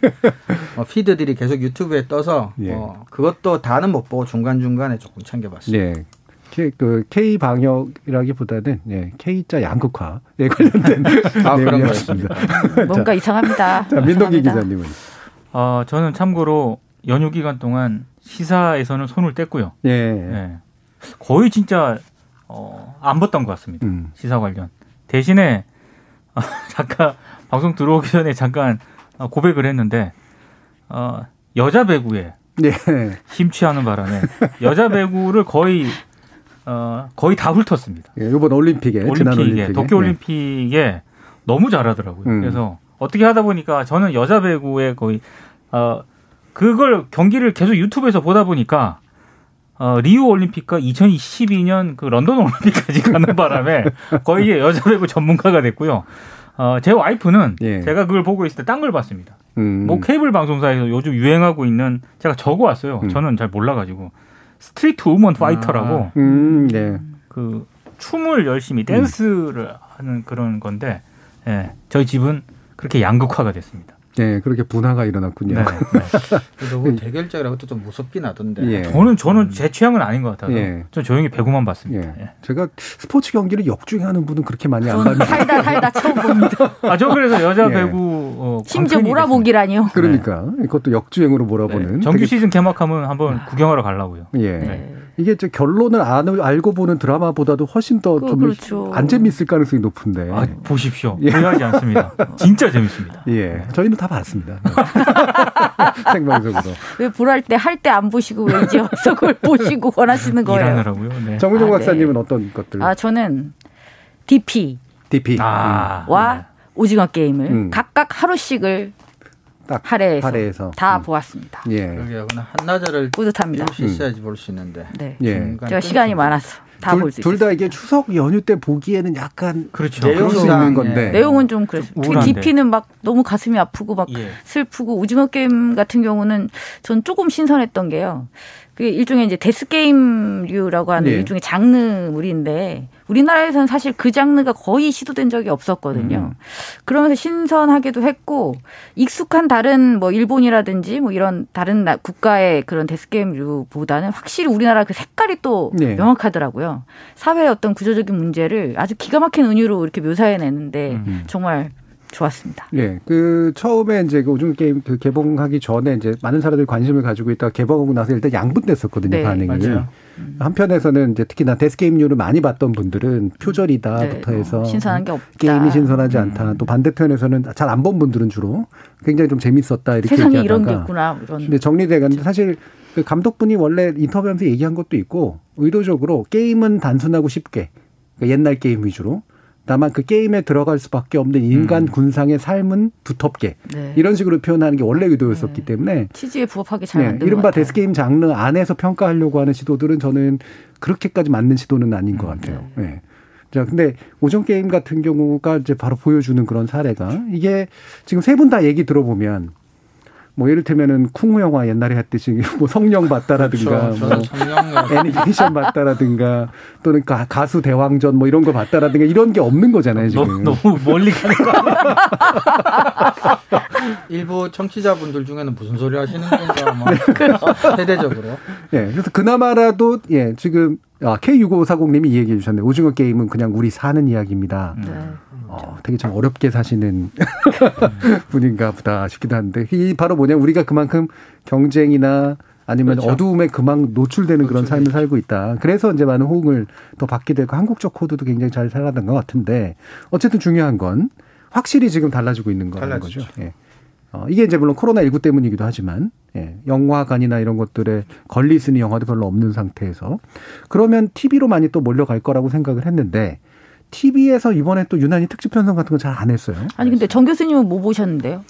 어, 피드들이 계속 유튜브에 떠서 예. 어, 그것도 다는 못 보고 중간 중간에 조금 챙겨봤습니다. 예. K, 그 K 방역이라기보다는 예, K자 양극화 에 관련된 아, 내용이었습니다. 뭔가 이상합니다. 자, 민동기 기자님은. 어, 저는 참고로 연휴 기간 동안 시사에서는 손을 뗐고요. 예. 예. 거의 진짜 어, 안 봤던 것 같습니다. 음. 시사 관련. 대신에 어, 잠깐 방송 들어오기 전에 잠깐 고백을 했는데 어, 여자 배구에 예. 심취하는 바람에 여자 배구를 거의 어, 거의 다 훑었습니다. 예, 이번 올림픽에, 올림픽에, 올림픽에 도쿄 올림픽에 예. 너무 잘하더라고요. 음. 그래서 어떻게 하다 보니까 저는 여자 배구에 거의 어, 그걸 경기를 계속 유튜브에서 보다 보니까 어, 리우 올림픽과 2022년 그 런던 올림픽까지 가는 바람에 거의 여자 배구 전문가가 됐고요. 어, 제 와이프는 예. 제가 그걸 보고 있을 때 딴 걸 봤습니다. 음. 뭐 케이블 방송사에서 요즘 유행하고 있는 제가 적어 왔어요. 음. 저는 잘 몰라가지고 스트리트 우먼 파이터라고 아. 음, 네. 그 춤을 열심히 댄스를 하는 그런 건데 예, 저희 집은 그렇게 양극화가 됐습니다. 네, 그렇게 분화가 일어났군요. 네, 네. 너무 대결적이라고 좀 무섭긴 하던데. 예. 저는 저는 음. 제 취향은 아닌 것 같아서 예. 전 조용히 배구만 봤습니다. 예. 예. 제가 스포츠 경기를 역주행하는 분은 그렇게 많이 안 봤는데. 살다 살다 처음 봅니다. 아, 저 그래서 여자 예. 배구 어, 심지어 몰아보기라니요. 그러니까 이것도 역주행으로 몰아보는. 네. 정규 시즌 개막하면 한번 구경하러 가려고요. 예. 네. 이게 저 결론을 안, 알고 보는 드라마보다도 훨씬 더좀안 그렇죠. 재밌을 가능성이 높은데. 아, 보십시오. 예. 후회하지 않습니다. 진짜 재밌습니다. 예. 네. 저희는 다 봤습니다. 네. 생방송으로. 왜 불할 때 할 때 안 보시고 왜 이제 와서 그걸 보시고 원하시는 거예요? 일하느라고요. 네. 정은정 아, 네. 박사님은 어떤 것들? 아, 저는 DP. DP. 아, 와 네. 오징어 게임을 음. 각각 하루씩을 딱 할애해서, 할애해서. 다 음. 보았습니다. 예. 그러게요. 한나절을 뿌듯합니다. 볼수 있어야지 볼 수 있는데. 네. 예. 제가 시간이 있어요. 둘 다 이게 추석 연휴 때 보기에는 약간 그렇죠. 내용이 있는 건데. 예. 내용은 좀 그래서 특히 DP는 막 너무 가슴이 아프고 막 예. 슬프고 오징어 게임 같은 경우는 전 조금 신선했던 게요. 그게 일종의 이제 데스 게임류라고 하는 네. 일종의 장르물인데 우리나라에서는 사실 그 장르가 거의 시도된 적이 없었거든요. 음. 그러면서 신선하기도 했고 익숙한 다른 뭐 일본이라든지 뭐 이런 다른 국가의 그런 데스 게임류보다는 확실히 우리나라 그 색깔이 또 네. 명확하더라고요. 사회의 어떤 구조적인 문제를 아주 기가 막힌 은유로 이렇게 묘사해내는데 음. 정말 좋았습니다. 예. 그 처음에 이제 그 오징어 게임 그 개봉하기 전에 이제 많은 사람들이 관심을 가지고 있다가 개봉하고 나서 일단 양분됐었거든요, 네, 반응이. 맞아요. 음. 한편에서는 이제 특히나 데스게임류를 많이 봤던 분들은 표절이다부터 네, 해서 신선한 게 없다. 게임이 신선하지 않다. 음. 또 반대편에서는 잘 안 본 분들은 주로 굉장히 좀 재밌었다 이렇게 세상에 얘기하다가 이런 게 있구나. 이런. 근데 정리돼 갔는데 사실 그 감독분이 원래 인터뷰하면서 얘기한 것도 있고 의도적으로 게임은 단순하고 쉽게 그러니까 옛날 게임 위주로 다만 그 게임에 들어갈 수밖에 없는 인간 음. 군상의 삶은 두텁게 네. 이런 식으로 표현하는 게 원래 의도였었기 네. 때문에 취지에 부합하게 잘 네. 이른바 데스 게임 장르 안에서 평가하려고 하는 시도들은 저는 그렇게까지 맞는 시도는 아닌 것 음, 같아요. 네. 네. 자, 근데 오징어 게임 같은 경우가 이제 바로 보여주는 그런 사례가 이게 지금 세 분 다 얘기 들어보면 뭐 예를들면은 쿵후 영화 옛날에 했듯이 뭐 성룡 봤다라든가 그렇죠. 뭐 애니메이션 봤다라든가 또는 가, 수 대왕전 뭐 이런 거 봤다라든가 이런 게 없는 거잖아요 지금. 너, 무 멀리 가는 거? 일부 청취자분들 중에는 무슨 소리 하시는 건가 뭐 세대적으로. 예, 그래서 그나마라도 예 지금 아, K6540님이 이 얘기해 주셨네요. 오징어 게임은 그냥 우리 사는 이야기입니다. 네. 어, 되게 좀 어렵게 사시는 분인가 보다 싶기도 한데 이 바로 뭐냐 우리가 그만큼 경쟁이나 아니면 그렇죠. 어두움에 그만 노출되는 그런 삶을 살고 있다. 그래서 이제 많은 호응을 더 받게 되고 한국적 코드도 굉장히 잘 살아난 것 같은데 어쨌든 중요한 건 확실히 지금 달라지고 있는 거는 거죠. 예. 어, 이게 이제 물론 코로나19 때문이기도 하지만, 예, 영화관이나 이런 것들에 걸리 쓰는 영화도 별로 없는 상태에서, 그러면 TV로 많이 또 몰려갈 거라고 생각을 했는데, TV에서 이번에 또 유난히 특집 편성 같은 거 잘 안 했어요. 아니 근데 정 교수님은 뭐 보셨는데요?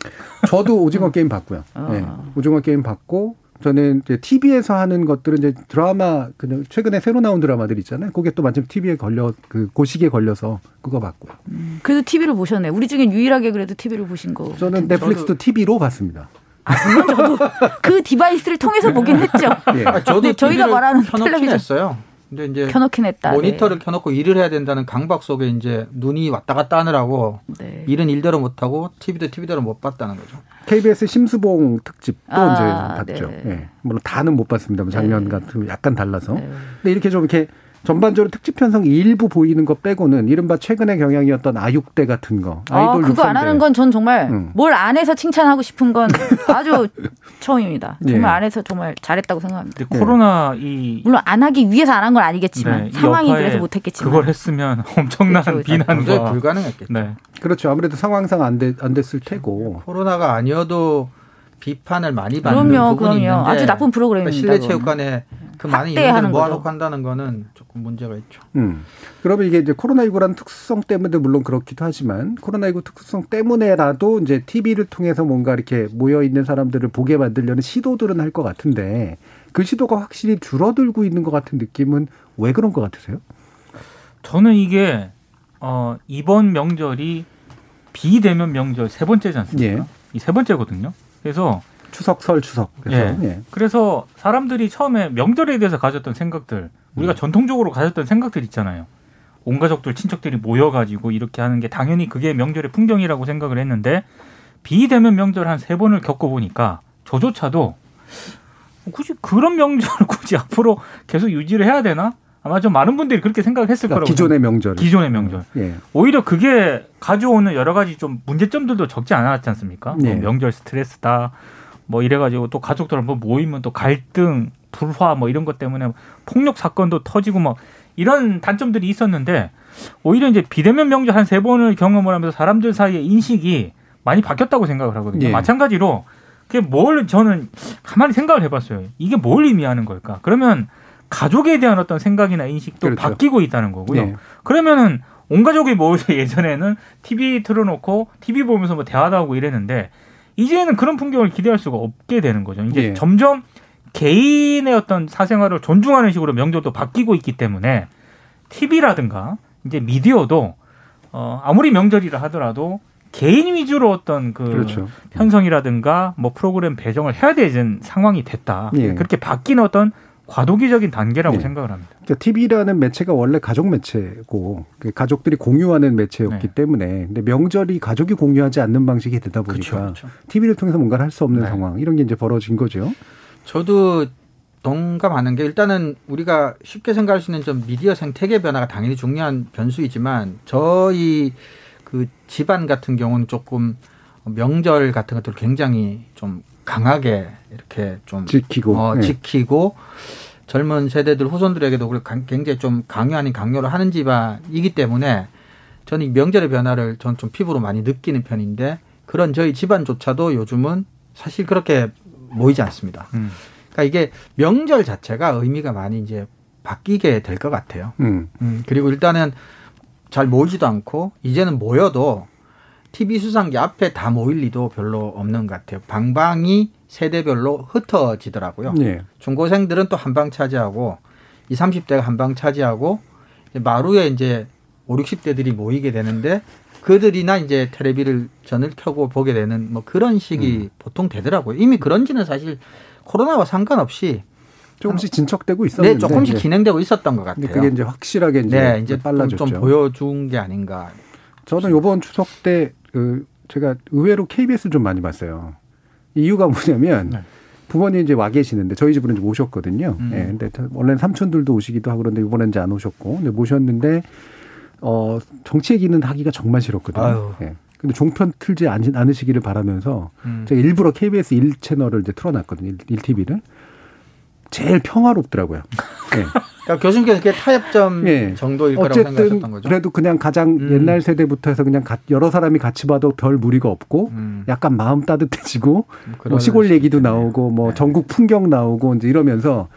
저도 오징어 게임 봤고요. 아. 네, 오징어 게임 봤고 저는 이제 TV에서 하는 것들은 이제 드라마 그냥 최근에 새로 나온 드라마들 있잖아요. 그게 또 마침 TV에 걸려 그 고시기에 걸려서 그거 봤고요. 음, 그래도 TV를 보셨네. 우리 중에 유일하게 그래도 TV를 보신 거. 저는 넷플릭스도 저도. TV로 봤습니다. 아, 물론 저도 그 device를 통해서 보긴 했죠. 예. 아, 저도 저희가 말하는 텔레비전 했어요. 근데 이제 켜놓긴 했다. 모니터를 네. 켜놓고 일을 해야 된다는 강박 속에 이제 눈이 왔다 갔다 하느라고 네. 일은 일대로 못 하고 TV도 TV대로 못 봤다는 거죠. KBS 심수봉 특집도 아, 이제 봤죠. 네. 네. 물론 다는 못 봤습니다만 작년 네. 같은 약간 달라서. 네. 근데 이렇게 좀 이렇게 전반적으로 특집 편성이 일부 보이는 것 빼고는 이른바 최근의 경향이었던 아육대 같은 거. 아, 아이돌 아, 그거 안 하는 건 전 정말 응. 뭘안 해서 칭찬하고 싶은 건 아주 처음입니다. 정말 예. 안 해서 정말 잘했다고 생각합니다. 네. 코로나 이 물론 안 하기 위해서 안 한 건 아니겠지만 네, 상황이 그래서 못 했겠지만 그걸 했으면 엄청난 그렇죠. 비난과 불가능했겠죠. 네. 그렇죠. 아무래도 상황상 안, 돼, 안 됐을 테고 코로나가 아니어도 비판을 많이 받는 그럼요, 부분이 그럼요. 있는데 아주 나쁜 프로그램입니다. 실내 체육관에 그 많은 인원을 모아놓고 한다는 거는 조금 문제가 있죠. 음. 그러면 이게 이제 코로나19라는 특수성 때문에 물론 그렇기도 하지만 코로나19 특수성 때문에라도 이제 TV를 통해서 뭔가 이렇게 모여 있는 사람들을 보게 만들려는 시도들은 할 것 같은데 그 시도가 확실히 줄어들고 있는 것 같은 느낌은 왜 그런 것 같으세요? 저는 이게 어, 이번 명절이 비대면 명절 세 번째지 않습니까? 예. 이세 번째거든요. 그래서 추석 설 추석 그래서 예. 예. 그래서 사람들이 처음에 명절에 대해서 가졌던 생각들 우리가 음. 전통적으로 가졌던 생각들 있잖아요. 온 가족들 친척들이 모여가지고 이렇게 하는 게 당연히 그게 명절의 풍경이라고 생각을 했는데 비대면 명절 한 세 번을 겪어보니까 저조차도 굳이 그런 명절을 굳이 앞으로 계속 유지를 해야 되나? 아마 좀 많은 분들이 그렇게 생각했을 그러니까 거라고. 기존의 명절. 기존의 명절. 예. 오히려 그게 가져오는 여러 가지 좀 문제점들도 적지 않았지 않습니까? 뭐 예. 뭐 명절 스트레스다. 뭐 이래가지고 또 가족들 한번 모이면 또 갈등, 불화 뭐 이런 것 때문에 폭력 사건도 터지고 막 이런 단점들이 있었는데 오히려 이제 비대면 명절 한 세 번을 경험을 하면서 사람들 사이의 인식이 많이 바뀌었다고 생각을 하거든요. 예. 마찬가지로 그게 뭘 저는 가만히 생각을 해봤어요. 이게 뭘 의미하는 걸까? 그러면 가족에 대한 어떤 생각이나 인식도 그렇죠. 바뀌고 있다는 거고요. 네. 그러면은 온 가족이 모여서 예전에는 TV 틀어놓고 TV 보면서 뭐 대화도 하고 이랬는데 이제는 그런 풍경을 기대할 수가 없게 되는 거죠. 이제 네. 점점 개인의 어떤 사생활을 존중하는 식으로 명절도 바뀌고 있기 때문에 TV라든가 이제 미디어도 어 아무리 명절이라 하더라도 개인 위주로 어떤 그 그렇죠. 편성이라든가 뭐 프로그램 배정을 해야 되는 상황이 됐다. 예. 그렇게 바뀌는 어떤 과도기적인 단계라고 네. 생각을 합니다. 그러니까 TV라는 매체가 원래 가족 매체고 그 가족들이 공유하는 매체였기 네. 때문에 근데 명절이 가족이 공유하지 않는 방식이 되다 보니까 그렇죠, TV를 통해서 뭔가를 할 수 없는 네. 상황 이런 게 이제 벌어진 거죠. 저도 동감하는 게 일단은 우리가 쉽게 생각할 수 있는 좀 미디어 생태계 변화가 당연히 중요한 변수이지만 저희 그 집안 같은 경우는 조금 명절 같은 것들을 굉장히 좀 강하게 이렇게 좀 지키고 어, 네. 지키고 젊은 세대들 후손들에게도 굉장히 좀 강요 아닌 강요를 하는 집안이기 때문에 저는 이 명절의 변화를 전 좀 피부로 많이 느끼는 편인데 그런 저희 집안조차도 요즘은 사실 그렇게 모이지 않습니다. 음. 그러니까 이게 명절 자체가 의미가 많이 이제 바뀌게 될 것 같아요. 음. 음. 그리고 일단은 잘 모이지도 않고 이제는 모여도 TV 수상기 앞에 다 모일 리도 별로 없는 것 같아요. 방방이 세대별로 흩어지더라고요. 네. 중고생들은 또 한 방 차지하고 20, 30대가 한 방 차지하고 마루에 이제 5, 60대들이 모이게 되는데 그들이나 이제 텔레비를 전을 켜고 보게 되는 뭐 그런 식이 음. 보통 되더라고요. 이미 그런지는 사실 코로나와 상관없이 조금씩 진척되고 있었는데 네, 조금씩 네. 진행되고 있었던 것 같아요. 그게 이제 확실하게 이제, 네, 이제 빨라졌죠. 좀 보여준 게 아닌가. 저는 이번 추석 때 그 제가 의외로 KBS를 좀 많이 봤어요. 이유가 뭐냐면 네. 부모님 이제 와 계시는데 저희 집으로 이제 오셨거든요. 음. 예. 근데 원래는 삼촌들도 오시기도 하고 그런데 이번엔 이제 안 오셨고 근데 모셨는데 어 정치 얘기는 하기가 정말 싫었거든요. 아유. 예. 근데 종편 틀지 않으시기를 바라면서 음. 제가 일부러 KBS 1 채널을 이제 틀어놨거든요. 1, TV를. 제일 평화롭더라고요. 네. 그러니까 교수님께서 그게 타협점 네. 정도일 거라고 생각하셨던 거죠. 그래도 그냥 가장 음. 옛날 세대부터 해서 그냥 여러 사람이 같이 봐도 별 무리가 없고 음. 약간 마음 따뜻해지고 뭐 시골 얘기도 나오고 뭐 네. 전국 풍경 나오고 이제 이러면서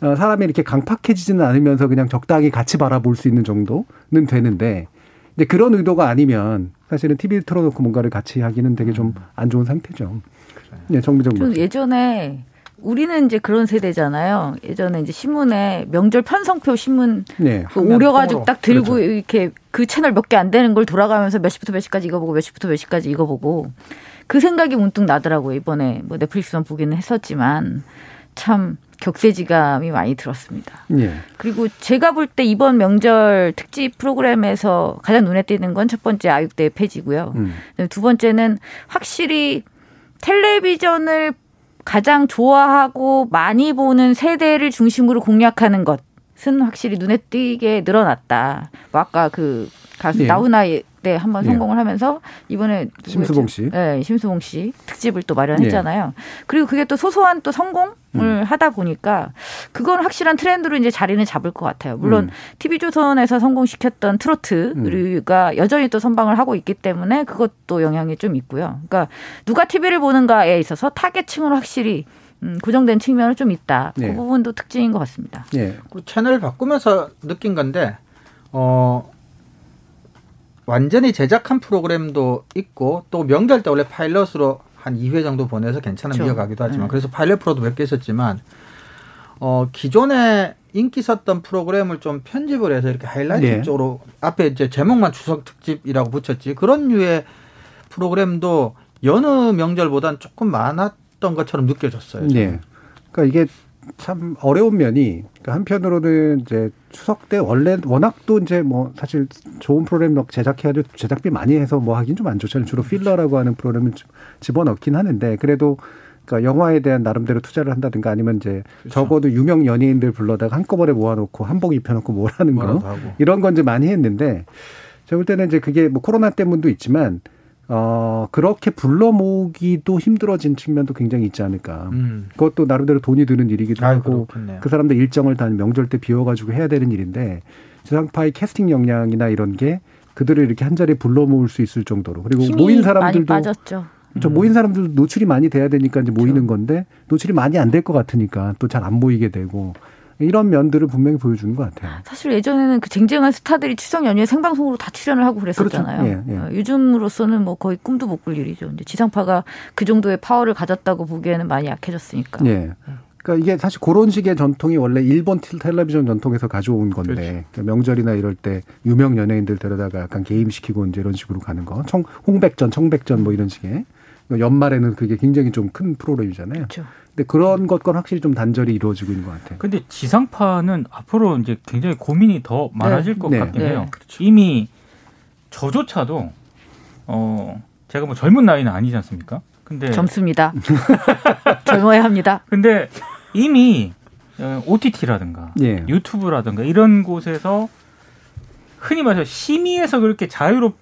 어, 사람이 이렇게 강팍해지지는 않으면서 그냥 적당히 같이 바라볼 수 있는 정도는 되는데 이제 그런 의도가 아니면 사실은 TV를 틀어놓고 뭔가를 같이 하기는 되게 좀 안 좋은 상태죠. 네, 정비정. 예전에 우리는 이제 그런 세대잖아요. 예전에 이제 신문에 명절 편성표 신문 네, 그 오려가지고 딱 들고 그렇죠. 이렇게 그 채널 몇 개 안 되는 걸 돌아가면서 몇 시부터 몇 시까지 이거 보고 몇 시부터 몇 시까지 이거 보고 그 생각이 문득 나더라고요. 이번에 뭐 넷플릭스만 보기는 했었지만 참 격세지감이 많이 들었습니다. 예. 그리고 제가 볼 때 이번 명절 특집 프로그램에서 가장 눈에 띄는 건 첫 번째 아육대 폐지고요. 음. 두 번째는 확실히 텔레비전을 가장 좋아하고 많이 보는 세대를 중심으로 공략하는 것은 확실히 눈에 띄게 늘어났다. 뭐 아까 그 가수 예. 나훈아의 때 한번 예. 성공을 하면서 이번에 심수봉 씨, 네, 심수봉 씨 특집을 또 마련했잖아요. 예. 그리고 그게 또 소소한 또 성공을 음. 하다 보니까 그건 확실한 트렌드로 이제 자리는 잡을 것 같아요. 물론 음. TV 조선에서 성공시켰던 트로트가 음. 여전히 또 선방을 하고 있기 때문에 그것도 영향이 좀 있고요. 그러니까 누가 TV를 보는가에 있어서 타겟층으로 확실히 음, 고정된 측면은 좀 있다. 그 네. 부분도 특징인 것 같습니다. 네. 채널을 바꾸면서 느낀 건데 어. 완전히 제작한 프로그램도 있고 또 명절 때 원래 파일럿으로 한 2회 정도 보내서 괜찮은 그렇죠. 이어가기도 하지만 네. 그래서 파일럿 프로도 몇 개 있었지만 어 기존에 인기 있었던 프로그램을 좀 편집을 해서 이렇게 하이라이트 네. 쪽으로 앞에 이제 제목만 추석 특집이라고 붙였지 그런 류의 프로그램도 여느 명절보단 조금 많았던 것처럼 느껴졌어요. 저는. 네. 그러니까 이게 참 어려운 면이 그러니까 한편으로는 이제 추석 때 원래 워낙 또 이제 뭐 사실 좋은 프로그램 막 제작해야 돼 제작비 많이 해서 뭐 하긴 좀 안 좋잖아요. 주로 필러라고 하는 프로그램을 집어넣긴 하는데 그래도 그러니까 영화에 대한 나름대로 투자를 한다든가 아니면 이제 그렇죠. 적어도 유명 연예인들 불러다가 한꺼번에 모아놓고 한복 입혀놓고 뭐라는 거 이런 건 이제 많이 했는데 제가 볼 때는 이제 그게 뭐 코로나 때문도 있지만 어, 그렇게 불러 모으기도 힘들어진 측면도 굉장히 있지 않을까. 음. 그것도 나름대로 돈이 드는 일이기도 아유, 하고 그렇겠네요. 그 사람들 일정을 다 명절 때 비워가지고 해야 되는 일인데 지상파의 캐스팅 역량이나 이런 게 그들을 이렇게 한 자리에 불러 모을 수 있을 정도로 그리고 모인 사람들도 빠졌죠. 그렇죠. 음. 모인 사람들도 노출이 많이 돼야 되니까 이제 모이는 그렇죠. 건데 노출이 많이 안 될 것 같으니까 또 잘안 보이게 되고 이런 면들을 분명히 보여주는 것 같아요. 사실 예전에는 그 쟁쟁한 스타들이 추석 연휴에 생방송으로 다 출연을 하고 그랬었잖아요. 그렇죠. 예, 예. 어, 요즘으로서는 뭐 거의 꿈도 못 꿀 일이죠. 이제 지상파가 그 정도의 파워를 가졌다고 보기에는 많이 약해졌으니까. 예. 그러니까 이게 사실 그런 식의 전통이 원래 일본 텔레비전 전통에서 가져온 건데 그렇죠. 그러니까 명절이나 이럴 때 유명 연예인들 데려다가 약간 게임시키고 이제 이런 식으로 가는 거. 청 홍백전, 청백전 뭐 이런 식의 연말에는 그게 굉장히 좀 큰 프로그램이잖아요. 그렇죠. 근데 그런 것과 확실히 좀 단절이 이루어지고 있는 것 같아요. 근데 지상파는 앞으로 이제 굉장히 고민이 더 많아질 네. 것 네. 같긴 네. 해요. 그렇죠. 이미 저조차도 어 제가 뭐 젊은 나이는 아니지 않습니까? 근데 젊습니다. 젊어야 합니다. 근데 이미 OTT라든가 예. 유튜브라든가 이런 곳에서 흔히 말해서 심의에서 그렇게 자유롭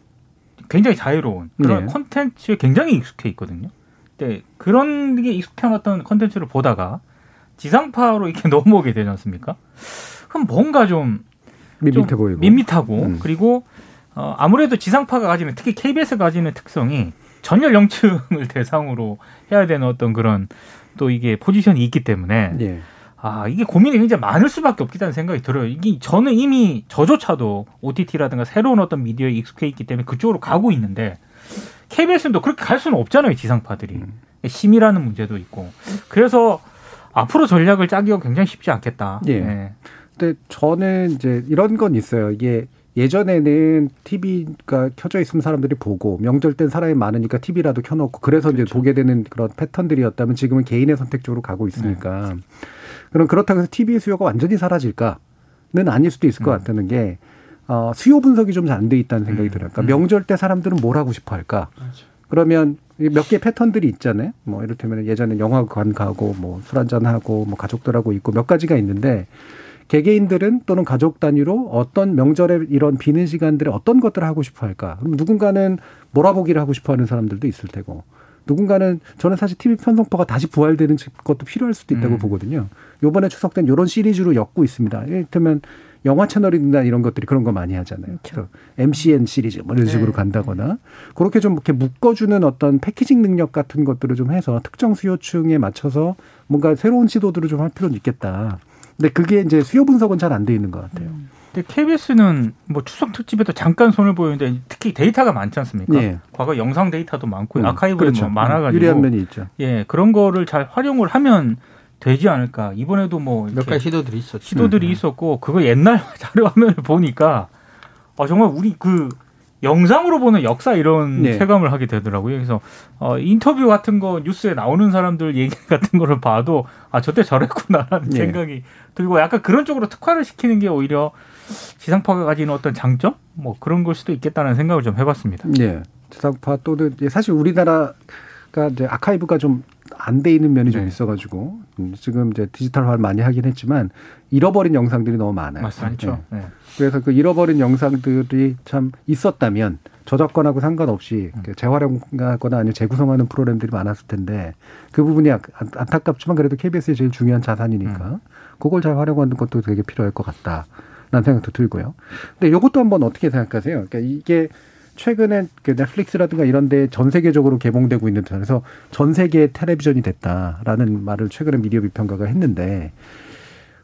굉장히 자유로운 그런 네. 콘텐츠에 굉장히 익숙해 있거든요. 네, 그런 게 익숙해왔던 컨텐츠를 보다가 지상파로 이렇게 넘어오게 되지 않습니까? 그럼 뭔가 좀 밋밋해 좀 보이고 밋밋하고 음. 그리고 어, 아무래도 지상파가 가지는 특히 KBS가 가지는 특성이 전 연령층을 대상으로 해야 되는 어떤 그런 또 이게 포지션이 있기 때문에 예. 아 이게 고민이 굉장히 많을 수밖에 없겠다는 생각이 들어요. 이게 저는 이미 저조차도 OTT라든가 새로운 어떤 미디어에 익숙해 있기 때문에 그쪽으로 가고 있는데 KBS는 또 그렇게 갈 수는 없잖아요, 지상파들이. 음. 심이라는 문제도 있고. 그래서 앞으로 전략을 짜기가 굉장히 쉽지 않겠다. 예. 네. 근데 저는 이제 이런 건 있어요. 이게 예전에는 TV가 켜져 있으면 사람들이 보고 명절 땐 사람이 많으니까 TV라도 켜놓고 그래서 그렇죠. 이제 보게 되는 그런 패턴들이었다면 지금은 개인의 선택 적으로 가고 있으니까 네. 그럼 그렇다고 해서 TV 수요가 완전히 사라질까는 아닐 수도 있을 것 음. 같다는 게 어, 수요 분석이 좀 잘 안 돼 있다는 생각이 음. 들어요. 그러니까 음. 명절 때 사람들은 뭘 하고 싶어 할까? 맞아. 그러면 몇 개 패턴들이 있잖아요. 뭐 이를테면 예전에 영화관 가고 뭐 술 한잔 하고 뭐 가족들하고 있고 몇 가지가 있는데 개개인들은 또는 가족 단위로 어떤 명절에 이런 비는 시간들에 어떤 것들을 하고 싶어 할까? 그럼 누군가는 몰아보기를 하고 싶어 하는 사람들도 있을 테고 누군가는 저는 사실 TV 편성퍼가 다시 부활되는 것도 필요할 수도 있다고 음. 보거든요. 요번에 추석 땐 이런 시리즈로 엮고 있습니다. 이를테면 영화 채널이나 이런 것들이 그런 거 많이 하잖아요. 그렇죠. MCN 시리즈 뭐 이런 식으로 네. 간다거나 그렇게 좀 이렇게 묶어주는 어떤 패키징 능력 같은 것들을 좀 해서 특정 수요층에 맞춰서 뭔가 새로운 시도들을 좀 할 필요는 있겠다. 근데 그게 이제 수요 분석은 잘 안 돼 있는 것 같아요. 음. 근데 KBS는 뭐 추석 특집에도 잠깐 손을 보이는데 특히 데이터가 많지 않습니까? 예. 과거 영상 데이터도 많고 음, 아카이브도 그렇죠. 뭐 많아가지고 유리한 면이 있죠. 예 그런 거를 잘 활용을 하면 되지 않을까. 이번에도 뭐 몇 가지 시도들이 있었죠. 시도들이 음. 있었고 그거 옛날 자료 화면을 보니까 아 정말 우리 그 영상으로 보는 역사 이런 네. 체감을 하게 되더라고요. 그래서 어, 인터뷰 같은 거 뉴스에 나오는 사람들 얘기 같은 거를 봐도 아 저때 저랬구나라는 네. 생각이 들고 약간 그런 쪽으로 특화를 시키는 게 오히려 지상파가 가지는 어떤 장점 뭐 그런 걸 수도 있겠다는 생각을 좀 해봤습니다. 네, 지상파 또는 사실 우리나라가 이제 아카이브가 좀 안 돼 있는 면이 좀 네. 있어가지고 음, 지금 이제 디지털화를 많이 하긴 했지만 잃어버린 영상들이 너무 많아요. 맞죠. 네. 네. 그래서 그 잃어버린 영상들이 참 있었다면 저작권하고 상관없이 음. 재활용하거나 아니면 재구성하는 프로그램들이 많았을 텐데 그 부분이 안타깝지만 그래도 KBS의 제일 중요한 자산이니까 음. 그걸 잘 활용하는 것도 되게 필요할 것 같다라는 생각도 들고요. 근데 이것도 한번 어떻게 생각하세요? 그러니까 이게 최근에 그 넷플릭스라든가 이런 데 전 세계적으로 개봉되고 있는 그래서 전 세계 텔레비전이 됐다라는 말을 최근에 미디어 비평가가 했는데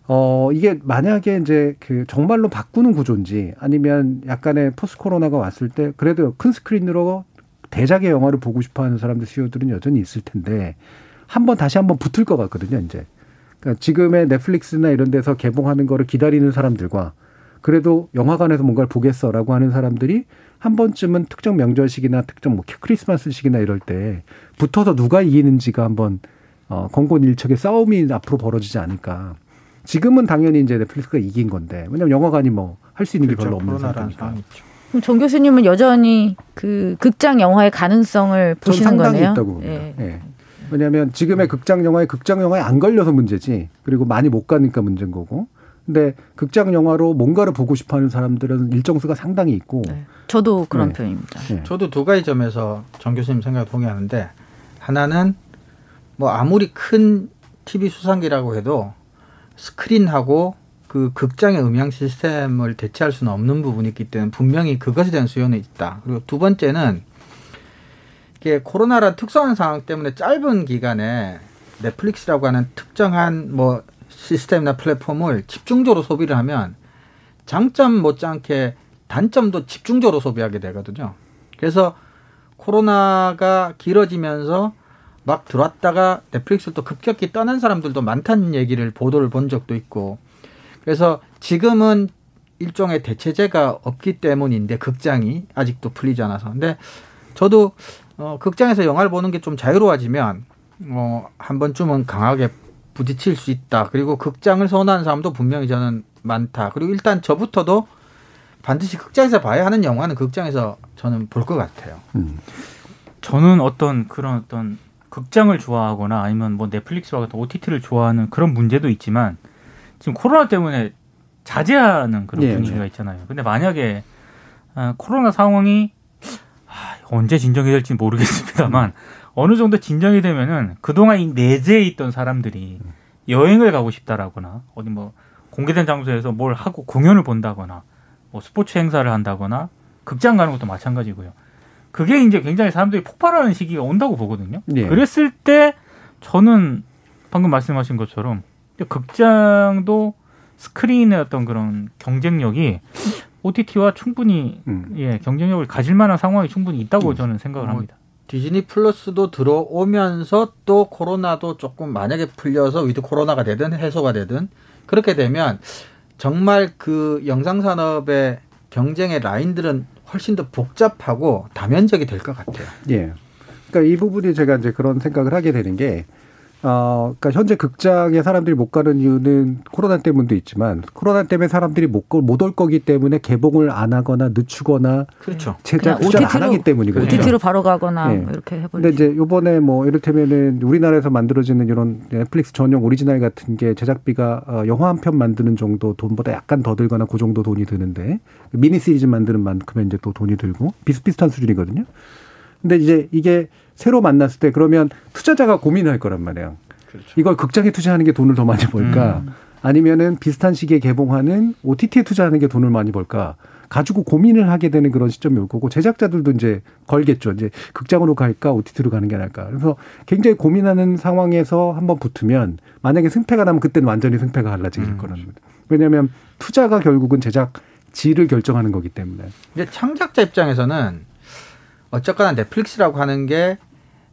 어, 이게 만약에 이제 그 정말로 바꾸는 구조인지 아니면 약간의 포스트 코로나가 왔을 때 그래도 큰 스크린으로 대작의 영화를 보고 싶어 하는 사람들 수요들은 여전히 있을 텐데 한번 다시 한번 붙을 것 같거든요, 이제. 그러니까 지금의 넷플릭스나 이런 데서 개봉하는 거를 기다리는 사람들과 그래도 영화관에서 뭔가를 보겠어라고 하는 사람들이 한 번쯤은 특정 명절식이나 특정 뭐 크리스마스식이나 이럴 때 붙어서 누가 이기는지가 한번 어, 공곤일척의 싸움이 앞으로 벌어지지 않을까. 지금은 당연히 이제 넷플릭스가 이긴 건데 왜냐면 영화관이 뭐 할 수 있는 게 별로 그렇죠. 없는 상태니까. 그럼 정 교수님은 여전히 그 극장 영화의 가능성을 보시는 상당히 거네요. 있다고 봅니다. 예. 예. 왜냐하면 지금의 극장 영화에 극장 영화에 안 걸려서 문제지. 그리고 많이 못 가니까 문제인 거고. 근데 극장 영화로 뭔가를 보고 싶어 하는 사람들은 일정 수가 상당히 있고. 네. 저도 그런 네. 편입니다. 네. 저도 두 가지 점에서 정 교수님 생각 동의하는데 하나는 뭐 아무리 큰 TV 수상기라고 해도 스크린하고 그 극장의 음향 시스템을 대체할 수는 없는 부분이 있기 때문에 분명히 그것에 대한 수요는 있다. 그리고 두 번째는 이게 코로나라 특수한 상황 때문에 짧은 기간에 넷플릭스라고 하는 특정한 뭐 시스템이나 플랫폼을 집중적으로 소비를 하면 장점 못지않게 단점도 집중적으로 소비하게 되거든요. 그래서 코로나가 길어지면서 막 들어왔다가 넷플릭스를 또 급격히 떠난 사람들도 많다는 얘기를 보도를 본 적도 있고 그래서 지금은 일종의 대체제가 없기 때문인데 극장이 아직도 풀리지 않아서 근데 저도 어 극장에서 영화를 보는 게 좀 자유로워지면 어 한 번쯤은 강하게 부딪힐 수 있다. 그리고 극장을 선호하는 사람도 분명히 저는 많다. 그리고 일단 저부터도 반드시 극장에서 봐야 하는 영화는 극장에서 저는 볼 것 같아요. 음. 저는 어떤 그런 어떤 극장을 좋아하거나 아니면 뭐 넷플릭스와 같은 OTT를 좋아하는 그런 문제도 있지만 지금 코로나 때문에 자제하는 그런 네, 분위기가 네. 있잖아요. 근데 만약에 아, 코로나 상황이 아, 언제 진정이 될지 모르겠습니다만 어느 정도 진정이 되면은 그동안 이 내재해 있던 사람들이 여행을 가고 싶다라거나 어디 뭐 공개된 장소에서 뭘 하고 공연을 본다거나 뭐 스포츠 행사를 한다거나 극장 가는 것도 마찬가지고요. 그게 이제 굉장히 사람들이 폭발하는 시기가 온다고 보거든요. 네. 그랬을 때 저는 방금 말씀하신 것처럼 극장도 스크린의 어떤 그런 경쟁력이 OTT와 충분히 음. 예, 경쟁력을 가질 만한 상황이 충분히 있다고 음. 저는 생각을 뭐, 합니다. 디즈니 플러스도 들어오면서 또 코로나도 조금 만약에 풀려서 위드 코로나가 되든 해소가 되든 그렇게 되면 정말 그 영상 산업의 경쟁의 라인들은 훨씬 더 복잡하고 다면적이 될 것 같아요. 예. 그러니까 이 부분이 제가 이제 그런 생각을 하게 되는 게 어, 그러니까 현재 극장에 사람들이 못 가는 이유는 코로나 때문도 있지만 코로나 때문에 사람들이 못올 거기 때문에 개봉을 안 하거나 늦추거나 그렇죠. 제작 투자를 안 하기 때문이거든요. OTT로 바로 가거나 네. 뭐 이렇게 해버리죠. 근데 이제 요번에 뭐 이를테면은 우리나라에서 만들어지는 이런 넷플릭스 전용 오리지널 같은 게 제작비가 어, 영화 한 편 만드는 정도 돈보다 약간 더 들거나 그 정도 돈이 드는데 미니 시리즈 만드는 만큼의 이제 또 돈이 들고 비슷비슷한 수준이거든요. 근데 이제 이게 새로 만났을 때 그러면 투자자가 고민할 거란 말이에요. 그렇죠. 이걸 극장에 투자하는 게 돈을 더 많이 벌까? 음. 아니면은 비슷한 시기에 개봉하는 OTT에 투자하는 게 돈을 많이 벌까? 가지고 고민을 하게 되는 그런 시점이 올 거고 제작자들도 이제 걸겠죠. 이제 극장으로 갈까 OTT로 가는 게 나을까. 그래서 굉장히 고민하는 상황에서 한번 붙으면 만약에 승패가 나면 그때는 완전히 승패가 갈라지게 될 음. 거라는 거죠. 왜냐하면 투자가 결국은 제작 질을 결정하는 거기 때문에. 이제 창작자 입장에서는 어쨌거나 넷플릭스라고 하는 게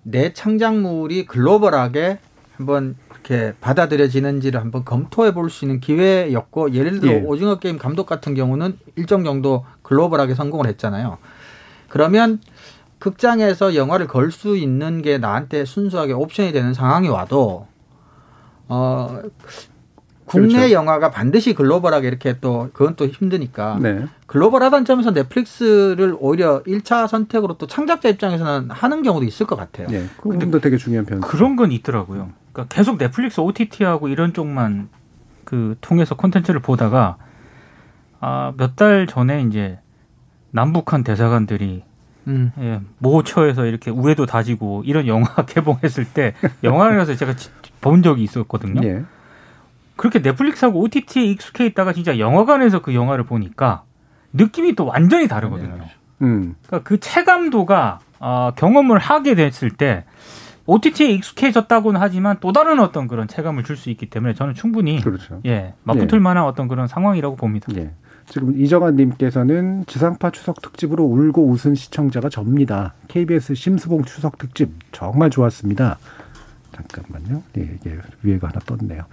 내 창작물이 글로벌하게 한번 이렇게 받아들여지는지를 한번 검토해 볼 수 있는 기회였고 예를 들어 예. 오징어 게임 감독 같은 경우는 일정 정도 글로벌하게 성공을 했잖아요. 그러면 극장에서 영화를 걸 수 있는 게 나한테 순수하게 옵션이 되는 상황이 와도 어 국내 그렇죠. 영화가 반드시 글로벌하게 이렇게 또 그건 또 힘드니까 네. 글로벌하다는 점에서 넷플릭스를 오히려 1차 선택으로 또 창작자 입장에서는 하는 경우도 있을 것 같아요. 네. 그 부분도 되게 중요한 편. 그런 건 있더라고요. 그러니까 계속 넷플릭스 OTT하고 이런 쪽만 그 통해서 콘텐츠를 보다가 아, 몇 달 전에 이제 남북한 대사관들이 음. 예, 모처에서 이렇게 우애도 다지고 이런 영화 개봉했을 때 영화관에서 제가 본 적이 있었거든요. 네. 그렇게 넷플릭스하고 OTT에 익숙해 있다가 진짜 영화관에서 그 영화를 보니까 느낌이 또 완전히 다르거든요. 네. 음. 그러니까 그 체감도가 어, 경험을 하게 됐을 때 OTT에 익숙해졌다고는 하지만 또 다른 어떤 그런 체감을 줄 수 있기 때문에 저는 충분히 그렇죠. 예 맞붙을 예. 만한 어떤 그런 상황이라고 봅니다. 예. 지금 이정환님께서는 지상파 추석 특집으로 울고 웃은 시청자가 접니다. KBS 심수봉 추석 특집 정말 좋았습니다. 잠깐만요. 예, 이게 위에가 하나 떴네요.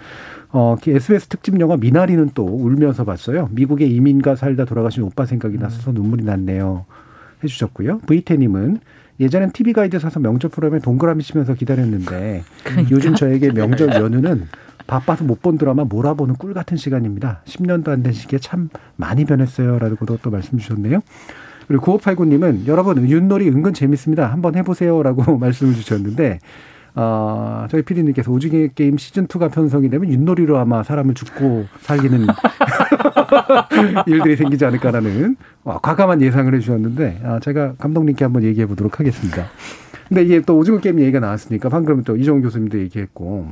어, SBS 특집 영화 미나리는 또 울면서 봤어요. 미국의 이민가 살다 돌아가신 오빠 생각이 나서 눈물이 났네요. 해주셨고요. 브이테님은 예전엔 TV 가이드 사서 명절 프로그램에 동그라미 치면서 기다렸는데 그러니까. 요즘 저에게 명절 연휴는 바빠서 못 본 드라마 몰아보는 꿀 같은 시간입니다. 10년도 안 된 시기에 참 많이 변했어요. 라고 또 말씀 주셨네요. 그리고 9589님은 여러분 윷놀이 은근 재밌습니다. 한번 해보세요. 라고 말씀을 주셨는데 어, 저희 피디님께서 오징어 게임 시즌 2가 편성이 되면 윷놀이로 아마 사람을 죽고 살리는 일들이 생기지 않을까라는 어, 과감한 예상을 해주셨는데, 아, 제가 감독님께 한번 얘기해 보도록 하겠습니다. 근데 이게 또 오징어 게임 얘기가 나왔으니까 방금 또 이종훈 교수님도 얘기했고,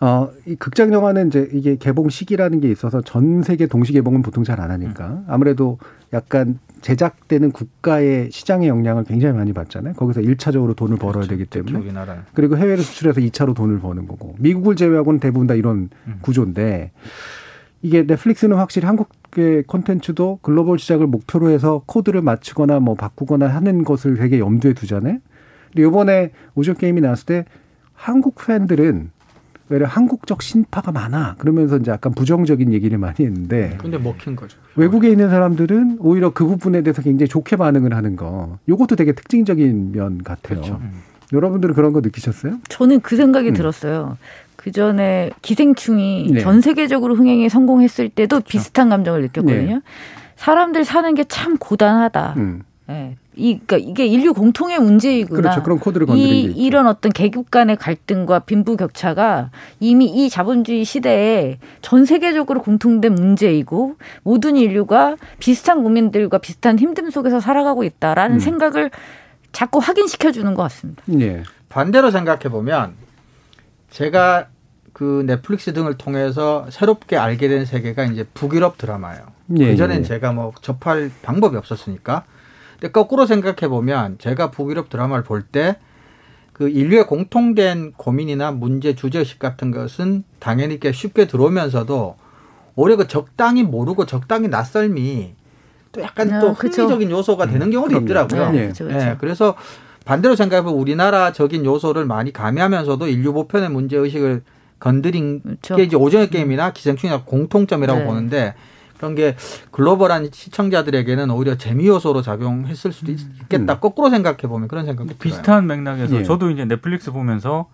어, 이 극장 영화는 이제 이게 개봉 시기라는 게 있어서 전 세계 동시 개봉은 보통 잘 안 하니까 아무래도 약간 제작되는 국가의 시장의 영향을 굉장히 많이 받잖아요. 거기서 1차적으로 돈을 벌어야 그렇죠. 되기 때문에. 그리고 해외로 수출해서 2차로 돈을 버는 거고. 미국을 제외하고는 대부분 다 이런 음. 구조인데 이게 넷플릭스는 확실히 한국의 콘텐츠도 글로벌 시장을 목표로 해서 코드를 맞추거나 뭐 바꾸거나 하는 것을 되게 염두에 두잖아요. 근데 요번에 오션 게임이 나왔을 때 한국 팬들은 왜냐 한국적 신파가 많아 그러면서 이제 약간 부정적인 얘기를 많이 했는데 근데 먹힌 거죠. 외국에 있는 사람들은 오히려 그 부분에 대해서 굉장히 좋게 반응을 하는 거. 요것도 되게 특징적인 면 같아요. 그렇죠. 음. 여러분들은 그런 거 느끼셨어요? 저는 그 생각이 음. 들었어요. 그 전에 기생충이 네. 전 세계적으로 흥행에 성공했을 때도 그렇죠. 비슷한 감정을 느꼈거든요. 네. 사람들 사는 게 참 고단하다. 음. 네. 이, 그러니까 이게 인류 공통의 문제이구나. 그렇죠. 그런 코드를 건드린 이, 이런 어떤 계급 간의 갈등과 빈부격차가 이미 이 자본주의 시대에 전 세계적으로 공통된 문제이고 모든 인류가 비슷한 국민들과 비슷한 힘듦 속에서 살아가고 있다라는 음. 생각을 자꾸 확인시켜 주는 것 같습니다. 네. 반대로 생각해 보면 제가 그 넷플릭스 등을 통해서 새롭게 알게 된 세계가 이제 북유럽 드라마예요. 예, 그전엔 예. 제가 뭐 접할 방법이 없었으니까 근데 거꾸로 생각해 보면 제가 북유럽 드라마를 볼 때 그 인류의 공통된 고민이나 문제 주제의식 같은 것은 당연히 이렇게 쉽게 들어오면서도 오히려 그 적당히 모르고 적당히 낯설미 또 약간 아, 또 흥미적인 요소가 되는 음, 경우도 있더라고요. 네, 그렇죠, 그렇죠. 네, 그래서 반대로 생각해보면 우리나라적인 요소를 많이 가미하면서도 인류 보편의 문제 의식을 건드린 그렇죠. 게 이제 오징어 게임이나 기생충이나 공통점이라고 네. 보는데 그런 게 글로벌한 시청자들에게는 오히려 재미 요소로 작용했을 수도 있겠다. 음. 거꾸로 생각해 보면 그런 생각도 비슷한 맥락에서 예. 저도 이제 넷플릭스 보면서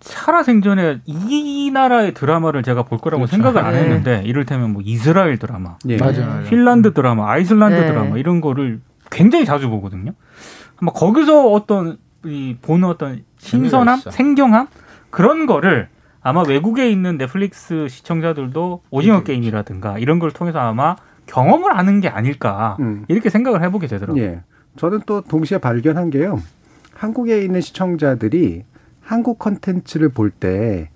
살아생전에 이 나라의 드라마를 제가 볼 거라고 그렇죠. 생각을 안 네. 했는데 이를테면 뭐 이스라엘 드라마, 예. 맞아요. 핀란드 드라마, 아이슬란드 네. 드라마 이런 거를 굉장히 자주 보거든요. 아마 거기서 어떤 이 보는 어떤 신선함, 생경함 그런 거를 아마 외국에 있는 넷플릭스 시청자들도 오징어 네. 게임이라든가 이런 걸 통해서 아마 경험을 하는 게 아닐까 음. 이렇게 생각을 해보게 되더라고요. 예. 저는 또 동시에 발견한 게요. 한국에 있는 시청자들이 한국 컨텐츠를 볼 때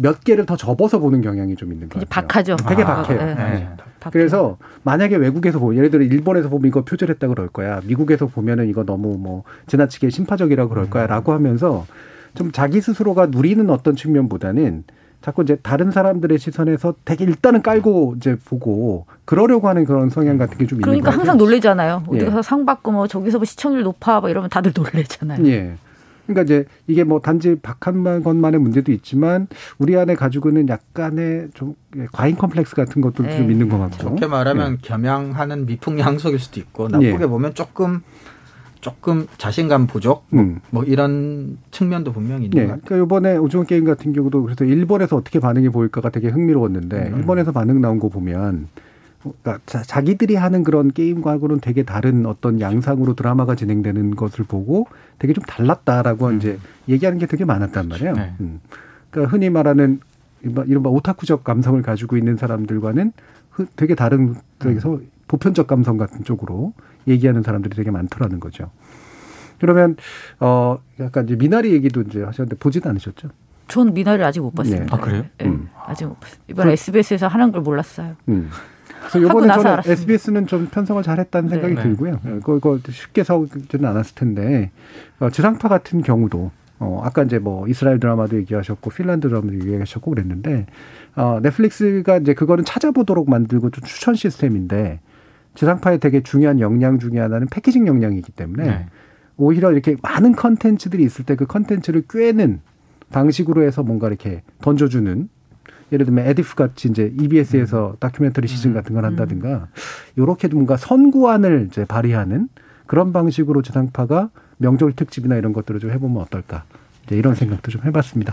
몇 개를 더 접어서 보는 경향이 좀 있는 거예요. 박하죠. 되게 아, 박해요. 네. 네. 그래서 만약에 외국에서 보면 예를 들어 일본에서 보면 이거 표절했다 그럴 거야. 미국에서 보면은 이거 너무 뭐 지나치게 심파적이라 그럴 거야라고 하면서 좀 자기 스스로가 누리는 어떤 측면보다는 자꾸 이제 다른 사람들의 시선에서 되게 일단은 깔고 이제 보고 그러려고 하는 그런 성향 같은 게 좀 있는 거예요. 그러니까 항상 놀래잖아요. 어디 가서 예. 상 받고 뭐 저기서 뭐 시청률 높아 뭐 이러면 다들 놀래잖아요. 예. 그러니까 이제 이게 뭐 단지 박한 것만의 문제도 있지만 우리 안에 가지고 있는 약간의 좀 과잉 컴플렉스 같은 것도 네. 좀 있는 것 같고. 좋게 말하면 네. 겸양하는 미풍양속일 수도 있고 나쁘게 네. 보면 조금 조금 자신감 부족 뭐, 음. 뭐 이런 측면도 분명히 있는 네. 것 같아요. 그러니까 이번에 오징어 게임 같은 경우도 그래서 일본에서 어떻게 반응이 보일까가 되게 흥미로웠는데 음. 일본에서 반응 나온 거 보면 그러니까 자 기들이 하는 그런 게임과는 되게 다른 어떤 양상으로 드라마가 진행되는 것을 보고 되게 좀 달랐다라고 음. 이제 얘기하는 게 되게 많았단 말이에요. 네. 음. 그러니까 흔히 말하는 이른바 오타쿠적 감성을 가지고 있는 사람들과는 되게 다른 저기서 음. 보편적 감성 같은 쪽으로 얘기하는 사람들이 되게 많더라는 거죠. 그러면 어 약간 이제 미나리 얘기도 이제 하셨는데 보지도 않으셨죠? 전 미나리를 아직 못 봤습니다. 네. 아 그래요? 네. 음. 아직 못. 이번 그, SBS에서 하는 걸 몰랐어요. 음. 그래서 요번에 저는 알았습니다. SBS는 좀 편성을 잘했다는 네. 생각이 네. 들고요. 네. 그거 쉽게 사오지는 않았을 텐데 어, 지상파 같은 경우도 어, 아까 이제 뭐 이스라엘 드라마도 얘기하셨고 핀란드 드라마도 얘기하셨고 그랬는데 어, 넷플릭스가 이제 그거는 찾아보도록 만들고 좀 추천 시스템인데 지상파의 되게 중요한 역량 중의 하나는 packaging 역량이기 때문에 네. 오히려 이렇게 많은 컨텐츠들이 있을 때 그 컨텐츠를 꿰는 방식으로 해서 뭔가 이렇게 던져주는 예를 들면 EIDF 같이 이제 EBS에서 음. 다큐멘터리 시즌 음. 같은 걸 한다든가 요렇게 뭔가 선구안을 이제 발휘하는 그런 방식으로 지상파가 명절 특집이나 이런 것들을 좀 해보면 어떨까 이제 이런 생각도 좀 해봤습니다.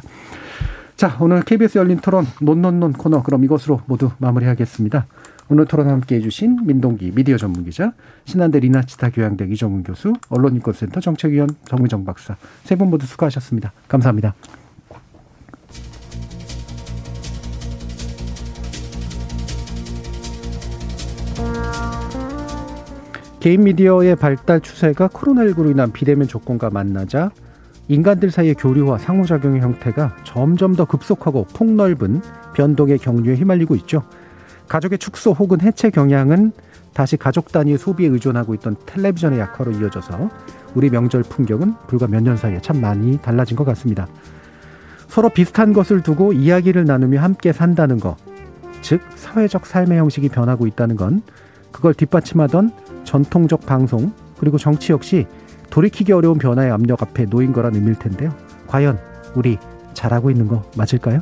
자 오늘 KBS 열린 토론 논논논 코너 그럼 이것으로 모두 마무리하겠습니다. 오늘 토론 함께 해 주신 민동기 미디어 전문기자, 신한대 리나치타 교양대 이정훈 교수, 언론인권센터 정책위원 정미정 박사 세 분 모두 수고하셨습니다. 감사합니다. 개인 미디어의 발달 추세가 코로나19로 인한 비대면 조건과 만나자 인간들 사이의 교류와 상호작용의 형태가 점점 더 급속하고 폭넓은 변동의 경류에 휘말리고 있죠. 가족의 축소 혹은 해체 경향은 다시 가족 단위 소비에 의존하고 있던 텔레비전의 약화로 이어져서 우리 명절 풍경은 불과 몇 년 사이에 참 많이 달라진 것 같습니다. 서로 비슷한 것을 두고 이야기를 나누며 함께 산다는 것, 즉 사회적 삶의 형식이 변하고 있다는 건 그걸 뒷받침하던 전통적 방송 그리고 정치 역시 돌이키기 어려운 변화의 압력 앞에 놓인 거란 의미일 텐데요. 과연 우리 잘하고 있는 거 맞을까요?